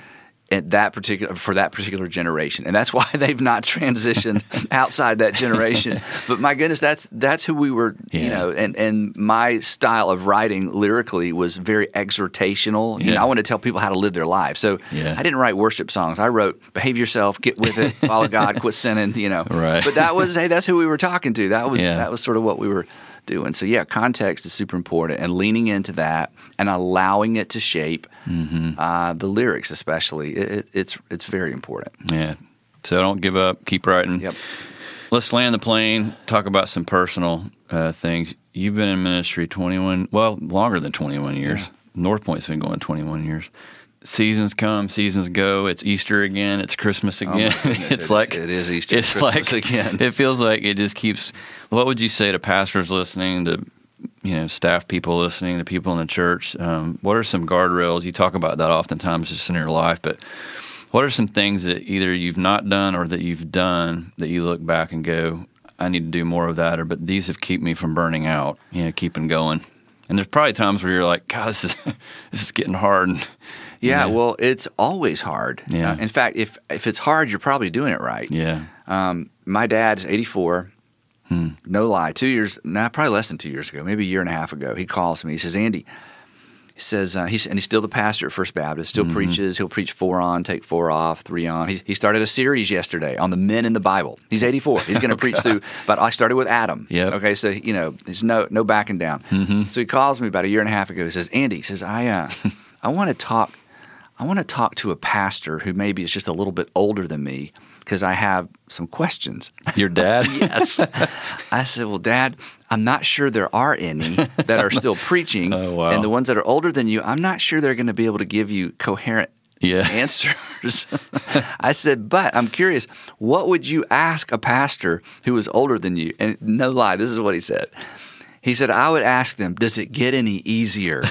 At that particular for that particular generation, and that's why *laughs* they've not transitioned *laughs* outside that generation. But my goodness, that's that's who we were, you know. And and my style of writing lyrically was very exhortational. You know, I wanted to tell people how to live their life. So Yeah. I didn't write worship songs. I wrote "Behave yourself, get with it, follow God, *laughs* quit sinning." You know, Right. But that was hey, that's who we were talking to. That was Yeah. that was sort of what we were doing. So yeah, context is super important, and leaning into that and allowing it to shape Mm-hmm. uh, the lyrics, especially, it, it, it's it's very important. yeah. So don't give up. Keep writing. Yep. Let's land the plane. Talk about some personal uh, things. You've been in ministry 21, well, longer than 21 years. North Point's been going 21 years. Seasons come, seasons go. It's Easter again. It's Christmas Oh again. *laughs* goodness, it's it is- like it is Easter, It's Christmas like again. *laughs* It feels like it just keeps. What would you say to pastors listening, to you know staff people listening, to people in the church? Um, what are some guardrails? You talk about that oftentimes just in your life, but what are some things that either you've not done or that you've done that you look back and go, I need to do more of that, or but these have kept me from burning out, you know, keeping going. And there's probably times where you're like, God, this is *laughs* this is getting hard. Yeah, Yeah. well, it's always hard. Yeah. Uh, in fact, if if it's hard, you're probably doing it right. Yeah, Um, my dad's 84. No lie, two years, nah, probably less than two years ago, maybe a year and a half ago, he calls me. He says, Andy, he says, uh, he's, and he's still the pastor at First Baptist, still preaches. He'll preach four on, take four off, three on. He, he started a series yesterday on the men in the Bible. He's 84. He's going *laughs* to preach through, but I started with Adam. Yep. Okay, so, you know, there's no, no backing down. So he calls me about a year and a half ago. He says, Andy, he says, I, uh, *laughs* I want to talk I want to talk to a pastor who maybe is just a little bit older than me because I have some questions. Your dad? *laughs* yes. I said, Well, Dad, I'm not sure there are any that are still *laughs* preaching. Oh, wow. And the ones that are older than you, I'm not sure they're going to be able to give you coherent Yeah. *laughs* answers. I said, But I'm curious, what would you ask a pastor who is older than you? And no lie, this is what he said. He said, I would ask them, does it get any easier? *laughs* *laughs*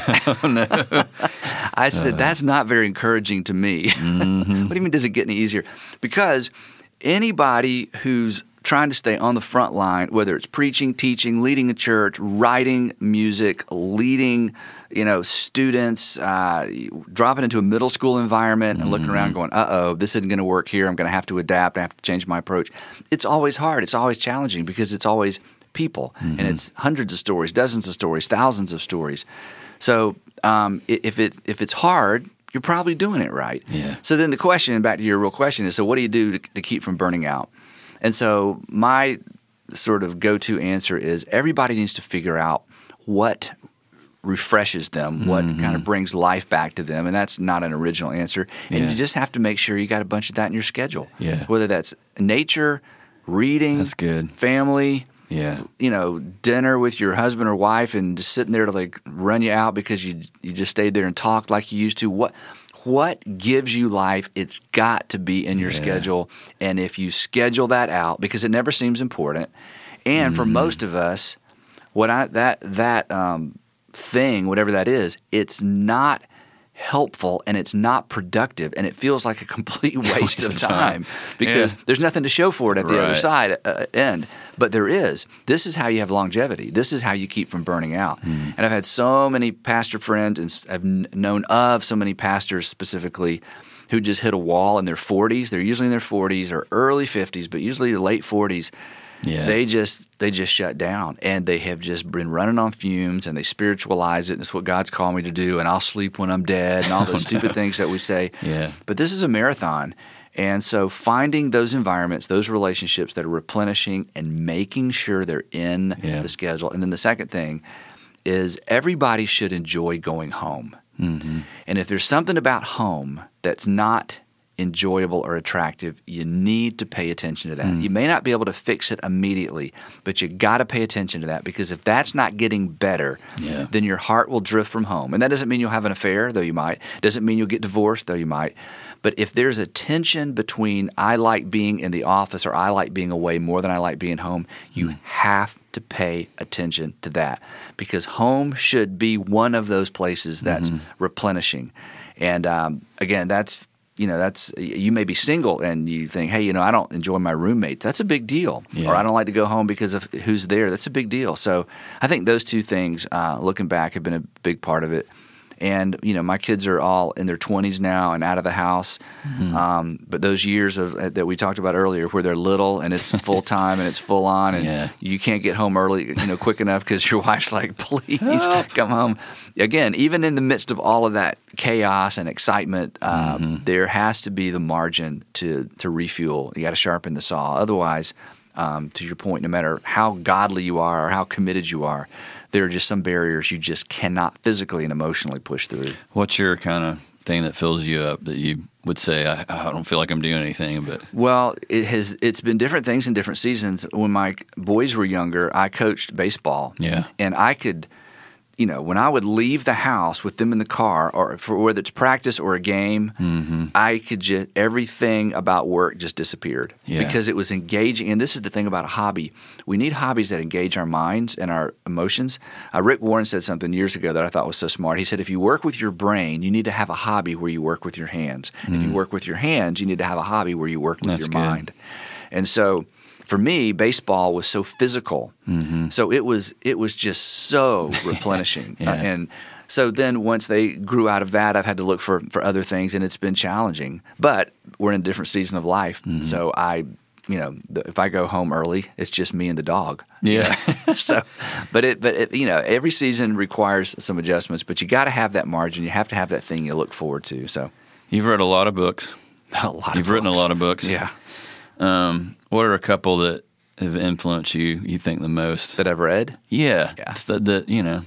I said, that's not very encouraging to me. *laughs* what do you mean, does it get any easier? Because anybody who's trying to stay on the front line, whether it's preaching, teaching, leading a church, writing music, leading, you know, students, uh, dropping into a middle school environment and looking around going, uh oh, this isn't going to work here. I'm going to have to adapt. I have to change my approach. It's always hard. It's always challenging because it's always people and it's hundreds of stories, dozens of stories, thousands of stories. So um, if it if it's hard, you're probably doing it right. Yeah. So then the question, back to your real question, is so what do you do to, to keep from burning out? And so my sort of go-to answer is everybody needs to figure out what refreshes them, what kind of brings life back to them, and that's not an original answer. And Yeah. you just have to make sure you got a bunch of that in your schedule. Yeah. Whether that's nature, reading, That's good. family, Yeah. you know, dinner with your husband or wife and just sitting there to like run you out because you you just stayed there and talked like you used to. What what gives you life? It's got to be in your Yeah. schedule. And if you schedule that out, because it never seems important, and for Mm-hmm. most of us, what I that that um, thing, whatever that is, it's not helpful and it's not productive and it feels like a complete *laughs* waste, of time, time. because Yeah. there's nothing to show for it at the other side uh, end. But there is. This is how you have longevity. This is how you keep from burning out. Hmm. And I've had so many pastor friends and I've kn- known of so many pastors specifically who just hit a wall in their 40s. They're usually in their 40s or early 50s, but usually the late 40s. Yeah. They just they just shut down and they have just been running on fumes and they spiritualize it and it's what God's called me to do and I'll sleep when I'm dead and all *laughs* those stupid things that we say. Yeah. But this is a marathon. And so finding those environments, those relationships that are replenishing and making sure they're in Yeah. the schedule. And then the second thing is everybody should enjoy going home. Mm-hmm. And if there's something about home that's not enjoyable or attractive, you need to pay attention to that. Mm. You may not be able to fix it immediately, but you got to pay attention to that because if that's not getting better, Yeah. then your heart will drift from home. And that doesn't mean you'll have an affair, though you might. Doesn't mean you'll get divorced, though you might. But if there's a tension between I like being in the office or I like being away more than I like being home, you Mm. have to pay attention to that because home should be one of those places that's Mm-hmm. replenishing. And um, again, that's you know that's you may be single and you think, hey, you know, I don't enjoy my roommates. That's a big deal. Yeah. Or I don't like to go home because of who's there. That's a big deal. So I think those two things, uh, looking back, have been a big part of it. And you know, my kids are all in their twenties now and out of the house. Mm-hmm. Um, but those years of uh, that we talked about earlier, where they're little and it's *laughs* full time and it's full on, and Yeah. you can't get home early, you know, quick enough because your *laughs* wife's like, "Please come home." Again, even in the midst of all of that chaos and excitement, um, there has to be the margin to to refuel. You got to sharpen the saw, otherwise. Um, to your point, no matter how godly you are or how committed you are, there are just some barriers you just cannot physically and emotionally push through. What's your kind of thing that fills you up that you would say, I, I don't feel like I'm doing anything, but Well, it has. It's been different things in different seasons. When my boys were younger, I coached baseball. Yeah. and I could, you know, when I would leave the house with them in the car, or for whether it's practice or a game, Mm-hmm. I could just everything about work just disappeared Yeah. because it was engaging. And this is the thing about a hobby: we need hobbies that engage our minds and our emotions. Uh, Rick Warren said something years ago that I thought was so smart. He said, "If you work with your brain, you need to have a hobby where you work with your hands. And if you work with your hands, you need to have a hobby where you work with Mm. That's your good. mind." And so for me, baseball was so physical. So it was it was just so *laughs* replenishing. Yeah. Uh, and so then once they grew out of that, I've had to look for, for other things and it's been challenging. But we're in a different season of life. So I you know, the, if I go home early, it's just me and the dog. Yeah. *laughs* so, but it, but it, you know, every season requires some adjustments. But you got to have that margin. You have to have that thing you look forward to. So, You've read a lot of books. *laughs* a lot. You've written a lot of books. Yeah, Um, what are a couple that have influenced you? You think the most? that I've read. Yeah. Yeah. It's the, the you know,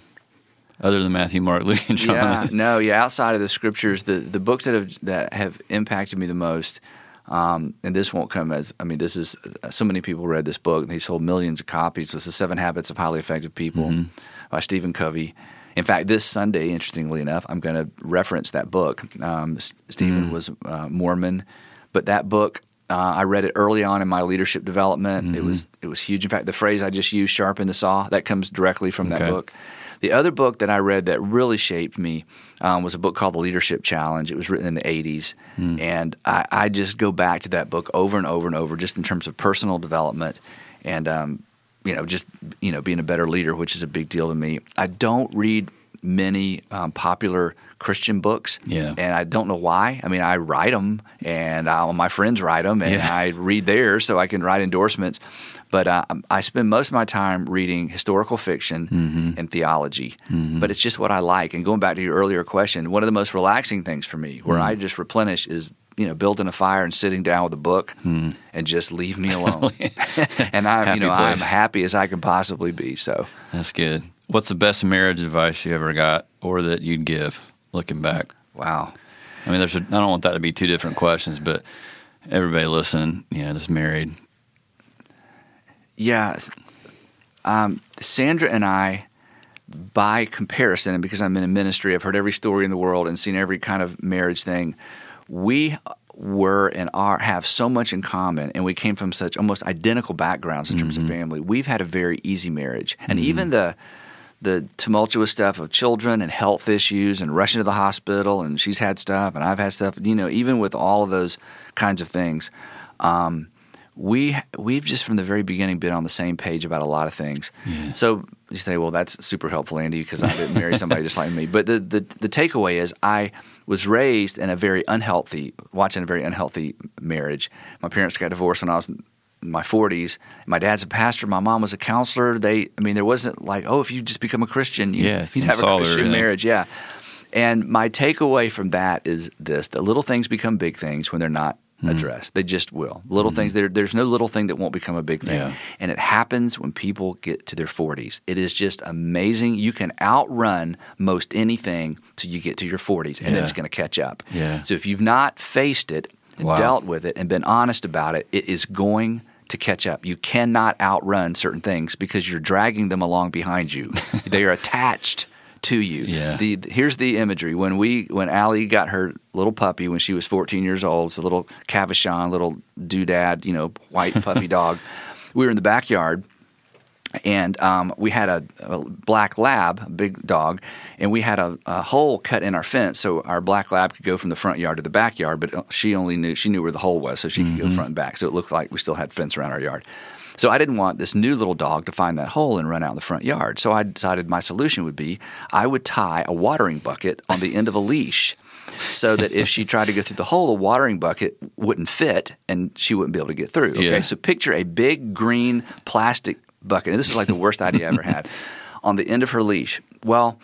other than Matthew, Mark, Luke, and John. Yeah, *laughs* no, yeah. Outside of the scriptures, the the books that have that have impacted me the most, um, and this won't come as I mean, this is so many people read this book and he sold millions of copies. It's the Seven Habits of Highly Effective People by Stephen Covey. In fact, this Sunday, interestingly enough, I'm going to reference that book. Um, Stephen was uh, Mormon, but that book. Uh, I read it early on in my leadership development. It was it was huge. In fact, the phrase I just used, "sharpen the saw," that comes directly from that book. The other book that I read that really shaped me um, was a book called The Leadership Challenge. It was written in the 80s. And I, I just go back to that book over and over and over, just in terms of personal development and, um, you know, just, you know, being a better leader, which is a big deal to me. I don't read many um, popular Christian books. Yeah. And I don't know why. I mean, I write them and I, my friends write them and Yeah. I read theirs so I can write endorsements. But uh, I spend most of my time reading historical fiction Mm-hmm. and theology. But it's just what I like. And going back to your earlier question, one of the most relaxing things for me, where Mm. I just replenish, is you know building a fire and sitting down with a book and just leave me *laughs* alone. *laughs* and I'm. Happy you know I'm happy as I can possibly be. So That's good. What's the best marriage advice you ever got or that you'd give looking back? wow. I mean, there's a, I don't want that to be two different questions, but everybody listening, you know, that's married. Yeah. Um, Sandra and I, by comparison, and because I'm in a ministry, I've heard every story in the world and seen every kind of marriage thing. We were and are have so much in common, and we came from such almost identical backgrounds in terms of family. We've had a very easy marriage, and even the the tumultuous stuff of children and health issues and rushing to the hospital, and she's had stuff, and I've had stuff. You know, even with all of those kinds of things. Um, we we've just from the very beginning been on the same page about a lot of things. So you say, well, that's super helpful, Andy, because I didn't marry somebody just like me. But the, the the takeaway is, I was raised in a very unhealthy, watching a very unhealthy marriage. My parents got divorced when I was in my 40s. My dad's a pastor. My mom was a counselor. They, I mean, there wasn't like, oh, if you just become a Christian, you, Yeah, you'd have a Christian marriage. Yeah. And my takeaway from that is this: that little things become big things when they're not addressed. They just will. Little things. There, there's no little thing that won't become a big thing, Yeah. and it happens when people get to their 40s. It is just amazing. You can outrun most anything till you get to your 40s, and then it's going to catch up. Yeah. So if you've not faced it and Wow. dealt with it and been honest about it, it is going to catch up. You cannot outrun certain things because you're dragging them along behind you. *laughs* they are attached to you. Yeah. The here's the imagery when we when Allie got her little puppy when she was 14 years old, it's a little Cavachon, little doodad, you know, white puffy *laughs* dog. We were in the backyard and um, we had a, a black lab, a big dog, and we had a, a hole cut in our fence so our black lab could go from the front yard to the backyard. But uh, she only knew she knew where the hole was, so she could go front and back. So it looked like we still had fence around our yard. So I didn't want this new little dog to find that hole and run out in the front yard. So I decided my solution would be I would tie a watering bucket on the end of a leash. So that if she tried to go through the hole, the watering bucket wouldn't fit and she wouldn't be able to get through. Okay, Yeah. so picture a big green plastic bucket, and this is like the worst idea I ever had, *laughs* on the end of her leash. Well,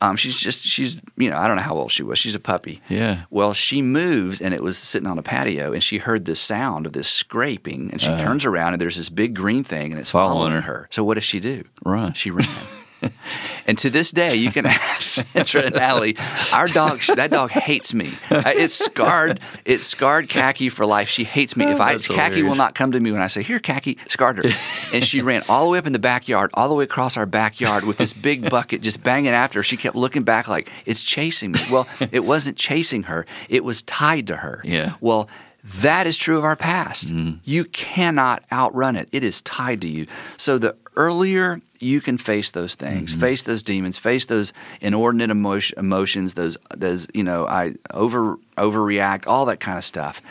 um, she's just she's you know I don't know how old she was. She's a puppy. Yeah. Well, she moves, and it was sitting on a patio, and she heard this sound of this scraping, and she turns around, and there's this big green thing, and it's. Following following, her. her. So what does she do? Run. She ran. *laughs* And to this day, you can *laughs* ask Sandra and Allie. Our dog, that dog hates me. Uh, it's scarred. It's scarred Khaki for life. She hates me. Oh, if I That's Khaki will not come to me when I say, "Here, Khaki," scarred her, and she ran all the way up in the backyard, all the way across our backyard with this big bucket just banging after her. She kept looking back like it's chasing me. Well, it wasn't chasing her. It was tied to her. Yeah. Well, that is true of our past. Mm-hmm. You cannot outrun it. It is tied to you. So the earlier you can face those things, face those demons, face those inordinate emotion, emotions, those those you know, I over overreact, all that kind of stuff,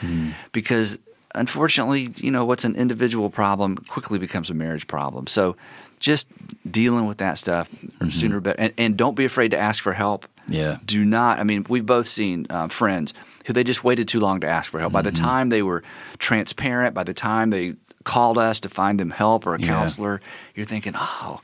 because unfortunately, you know, what's an individual problem quickly becomes a marriage problem. So just dealing with that stuff sooner or better, and, and don't be afraid to ask for help. Yeah. Do not. I mean, we've both seen um, friends who they just waited too long to ask for help. By the Mm-hmm. time they were transparent, by the time they called us to find them help or a Yeah. counselor, you're thinking, oh.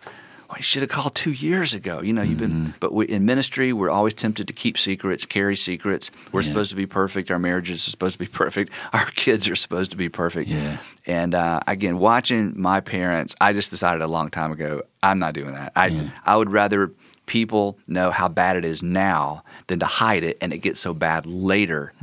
Well, you should have called two years ago. You know, you've Mm-hmm. been, but we, in ministry, we're always tempted to keep secrets, carry secrets. We're Yeah. supposed to be perfect. Our marriages are supposed to be *laughs* perfect. Our kids are supposed to be perfect. Yeah. And uh, again, watching my parents, I just decided a long time ago, I'm not doing that. I Yeah. I would rather people know how bad it is now than to hide it, and it gets so bad later,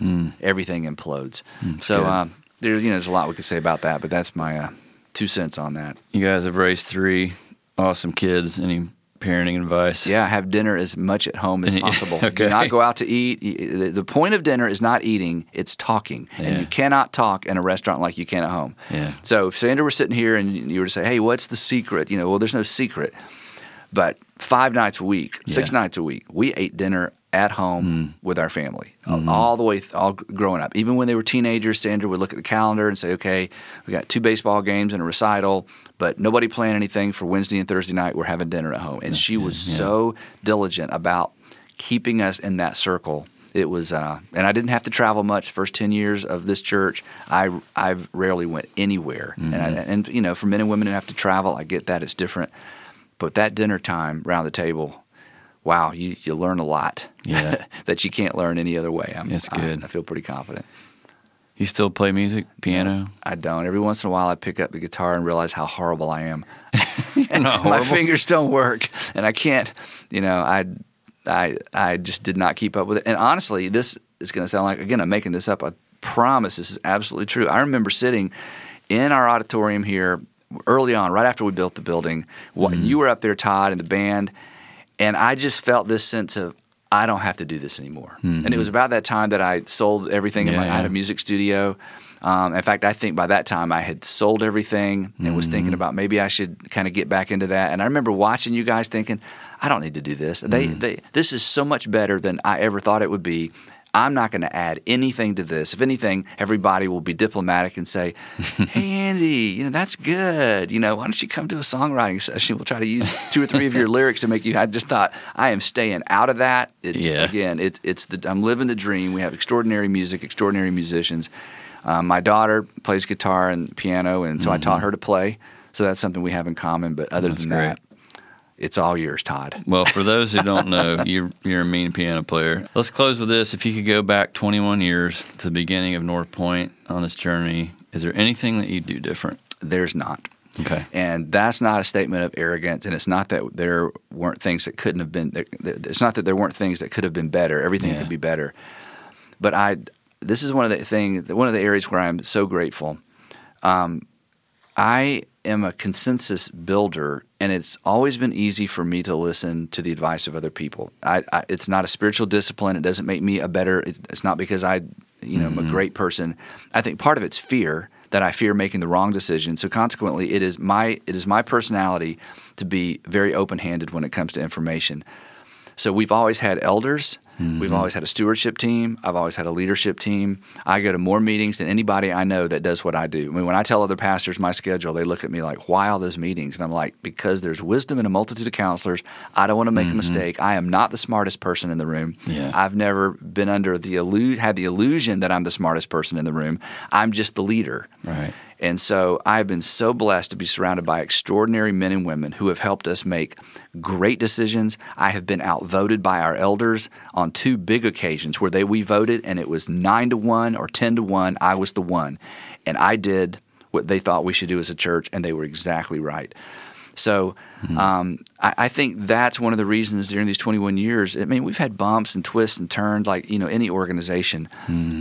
everything implodes. so good. um, there's you know there's a lot we could say about that, but that's my uh, two cents on that. You guys have raised three awesome kids. Any parenting advice? Yeah, have dinner as much at home as *laughs* possible. okay. Do not go out to eat. The the point of dinner is not eating; it's talking, Yeah. and you cannot talk in a restaurant like you can at home. Yeah. So if Sandra were sitting here and you were to say, "Hey, what's the secret?" You know, well, there's no secret, but five nights a week, six Yeah. nights a week, we ate dinner at home Mm. with our family Mm-hmm. all the way, th- all growing up. Even when they were teenagers, Sandra would look at the calendar and say, "Okay, we got two baseball games and a recital." But nobody planned anything for Wednesday and Thursday night. We're having dinner at home, and she was yeah. so diligent about keeping us in that circle. It was, uh, and I didn't have to travel much. First ten years of this church, I I rarely went anywhere. And I, and you know, for men and women who have to travel, I get that it's different. But that dinner time around the table, wow, you you learn a lot. Yeah. *laughs* that you can't learn any other way. I'm, It's good. I, feel pretty confident. You still play music, piano? I don't. Every once in a while, I pick up the guitar and realize how horrible I am. *laughs* Not *laughs* My fingers don't work, and I can't. You know, I, I, I just did not keep up with it. And honestly, this is going to sound like again, I'm making this up. I promise this is absolutely true. I remember sitting in our auditorium here early on, right after we built the building. Mm-hmm. You were up there, Todd, and the band, and I just felt this sense of I don't have to do this anymore. And it was about that time that I sold everything. in Mm-hmm. Yeah, my, I had a music studio. Um, in fact, I think by that time I had sold everything and was Mm-hmm. thinking about maybe I should kind of get back into that. And I remember watching you guys thinking, I don't need to do this. They, Mm. they, this is so much better than I ever thought it would be. I'm not going to add anything to this. If anything, everybody will be diplomatic and say, *laughs* "Hey, Andy, you know that's good. You know, why don't you come to a songwriting session? We'll try to use *laughs* two or three of your lyrics to make you." I just thought I am staying out of that. It's Yeah. again, it's it's the I'm living the dream. We have extraordinary music, extraordinary musicians. Um, my daughter plays guitar and piano, and so I taught her to play. So that's something we have in common. But other Mm-hmm. That's than great. that, it's all yours, Todd. Well, for those who don't know, *laughs* you're you're a mean piano player. Let's close with this. If you could go back 21 years to the beginning of North Point on this journey, is there anything that you'd do different? There's not. Okay. And that's not a statement of arrogance, and it's not that there weren't things that couldn't have been. It's not that there weren't things that could have been better. Everything Yeah. could be better. But I, this is one of the things, one of the areas where I'm so grateful. Um, I am a consensus builder, and it's always been easy for me to listen to the advice of other people. I, I, it's not a spiritual discipline. It doesn't make me a better. It, it's not because I, you know, am a mm-hmm. great person. I think part of it's fear that I fear making the wrong decision. So consequently, it is my it is my personality to be very open handed when it comes to information. So we've always had elders. We've always had a stewardship team. I've always had a leadership team. I go to more meetings than anybody I know that does what I do. I mean, when I tell other pastors my schedule, they look at me like, "Why all those meetings?" And I'm like, "Because there's wisdom in a multitude of counselors. I don't want to make a mm-hmm. mistake. I am not the smartest person in the room. Yeah. I've never been under the illu- had the illusion that I'm the smartest person in the room. I'm just the leader." Right. And so I've been so blessed to be surrounded by extraordinary men and women who have helped us make great decisions. I have been outvoted by our elders on two big occasions where they we voted and it was nine to one or ten to one. I was the one, and I did what they thought we should do as a church, and they were exactly right. So um, I, I think that's one of the reasons during these 21 years. I mean, we've had bumps and twists and turns like you know any organization,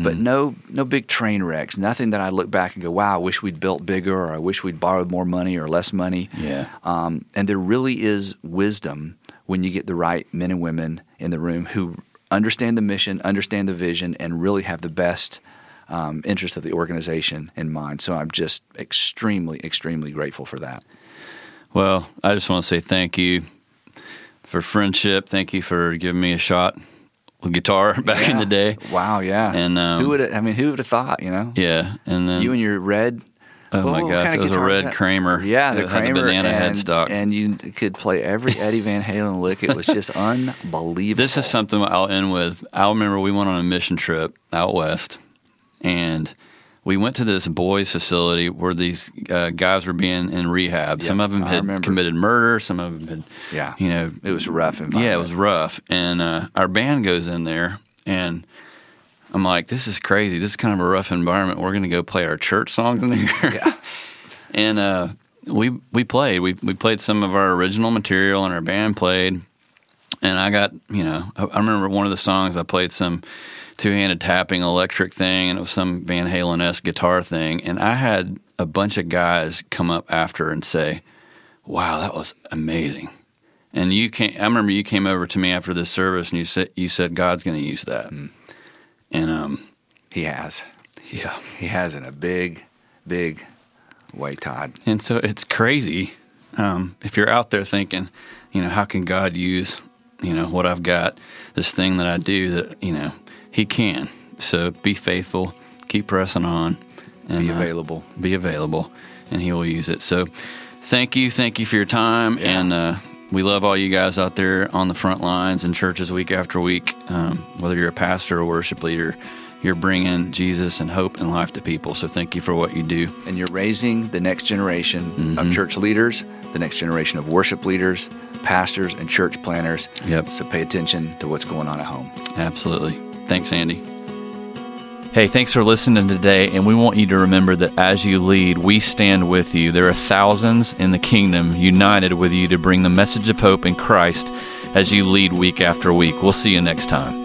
but no no big train wrecks. Nothing that I look back and go, "Wow, I wish we'd built bigger," or "I wish we'd borrowed more money or less money." Yeah. Um, and there really is wisdom when you get the right men and women in the room who understand the mission, understand the vision, and really have the best um, interest of the organization in mind. So I'm just extremely, extremely grateful for that. Well, I just want to say thank you for friendship. Thank you for giving me a shot with guitar *laughs* back in the day. Wow, yeah. And, um, who would I mean, who would have thought? You know, Yeah, and then you and your red Oh my gosh, kind it was a red? Kramer. Yeah, the It had Kramer banana and, headstock. and you could play every Eddie Van Halen lick. It was just *laughs* unbelievable. This is something I'll end with. I remember we went on a mission trip out west, and we went to this boys' facility where these uh, guys were being in rehab. some of them I had remember. committed murder. Some of them had, Yeah. you know, It was a rough yeah, it was rough. And uh, our band goes in there, and I'm like, this is crazy. This is kind of a rough environment. We're going to go play our church songs in here. Yeah. *laughs* and uh, we we played. We we played some of our original material, and our band played. And I got, you know, I, I remember one of the songs I played some two-handed tapping electric thing, and it was some Van Halen esque guitar thing. And I had a bunch of guys come up after and say, "Wow, that was amazing." And you came. I remember you came over to me after this service, and you said you said God's going to use that. And um, He has. yeah, He has in a big, big way, Todd. And so it's crazy um, if you're out there thinking, you know, how can God use, you know, what I've got, this thing that I do that, you know, He can. So be faithful, keep pressing on, and Be uh, available. be available, and He will use it. So thank you, thank you for your time, Yeah. and uh, we love all you guys out there on the front lines in churches week after week. Um, whether you're a pastor or worship leader, you're bringing Jesus and hope and life to people. So thank you for what you do. And you're raising the next generation Mm-hmm. of church leaders, the next generation of worship leaders, pastors, and church planners. Yep. So pay attention to what's going on at home. Absolutely. Thanks, Andy. Hey, thanks for listening today. And we want you to remember that as you lead, we stand with you. There are thousands in the kingdom united with you to bring the message of hope in Christ as you lead week after week. We'll see you next time.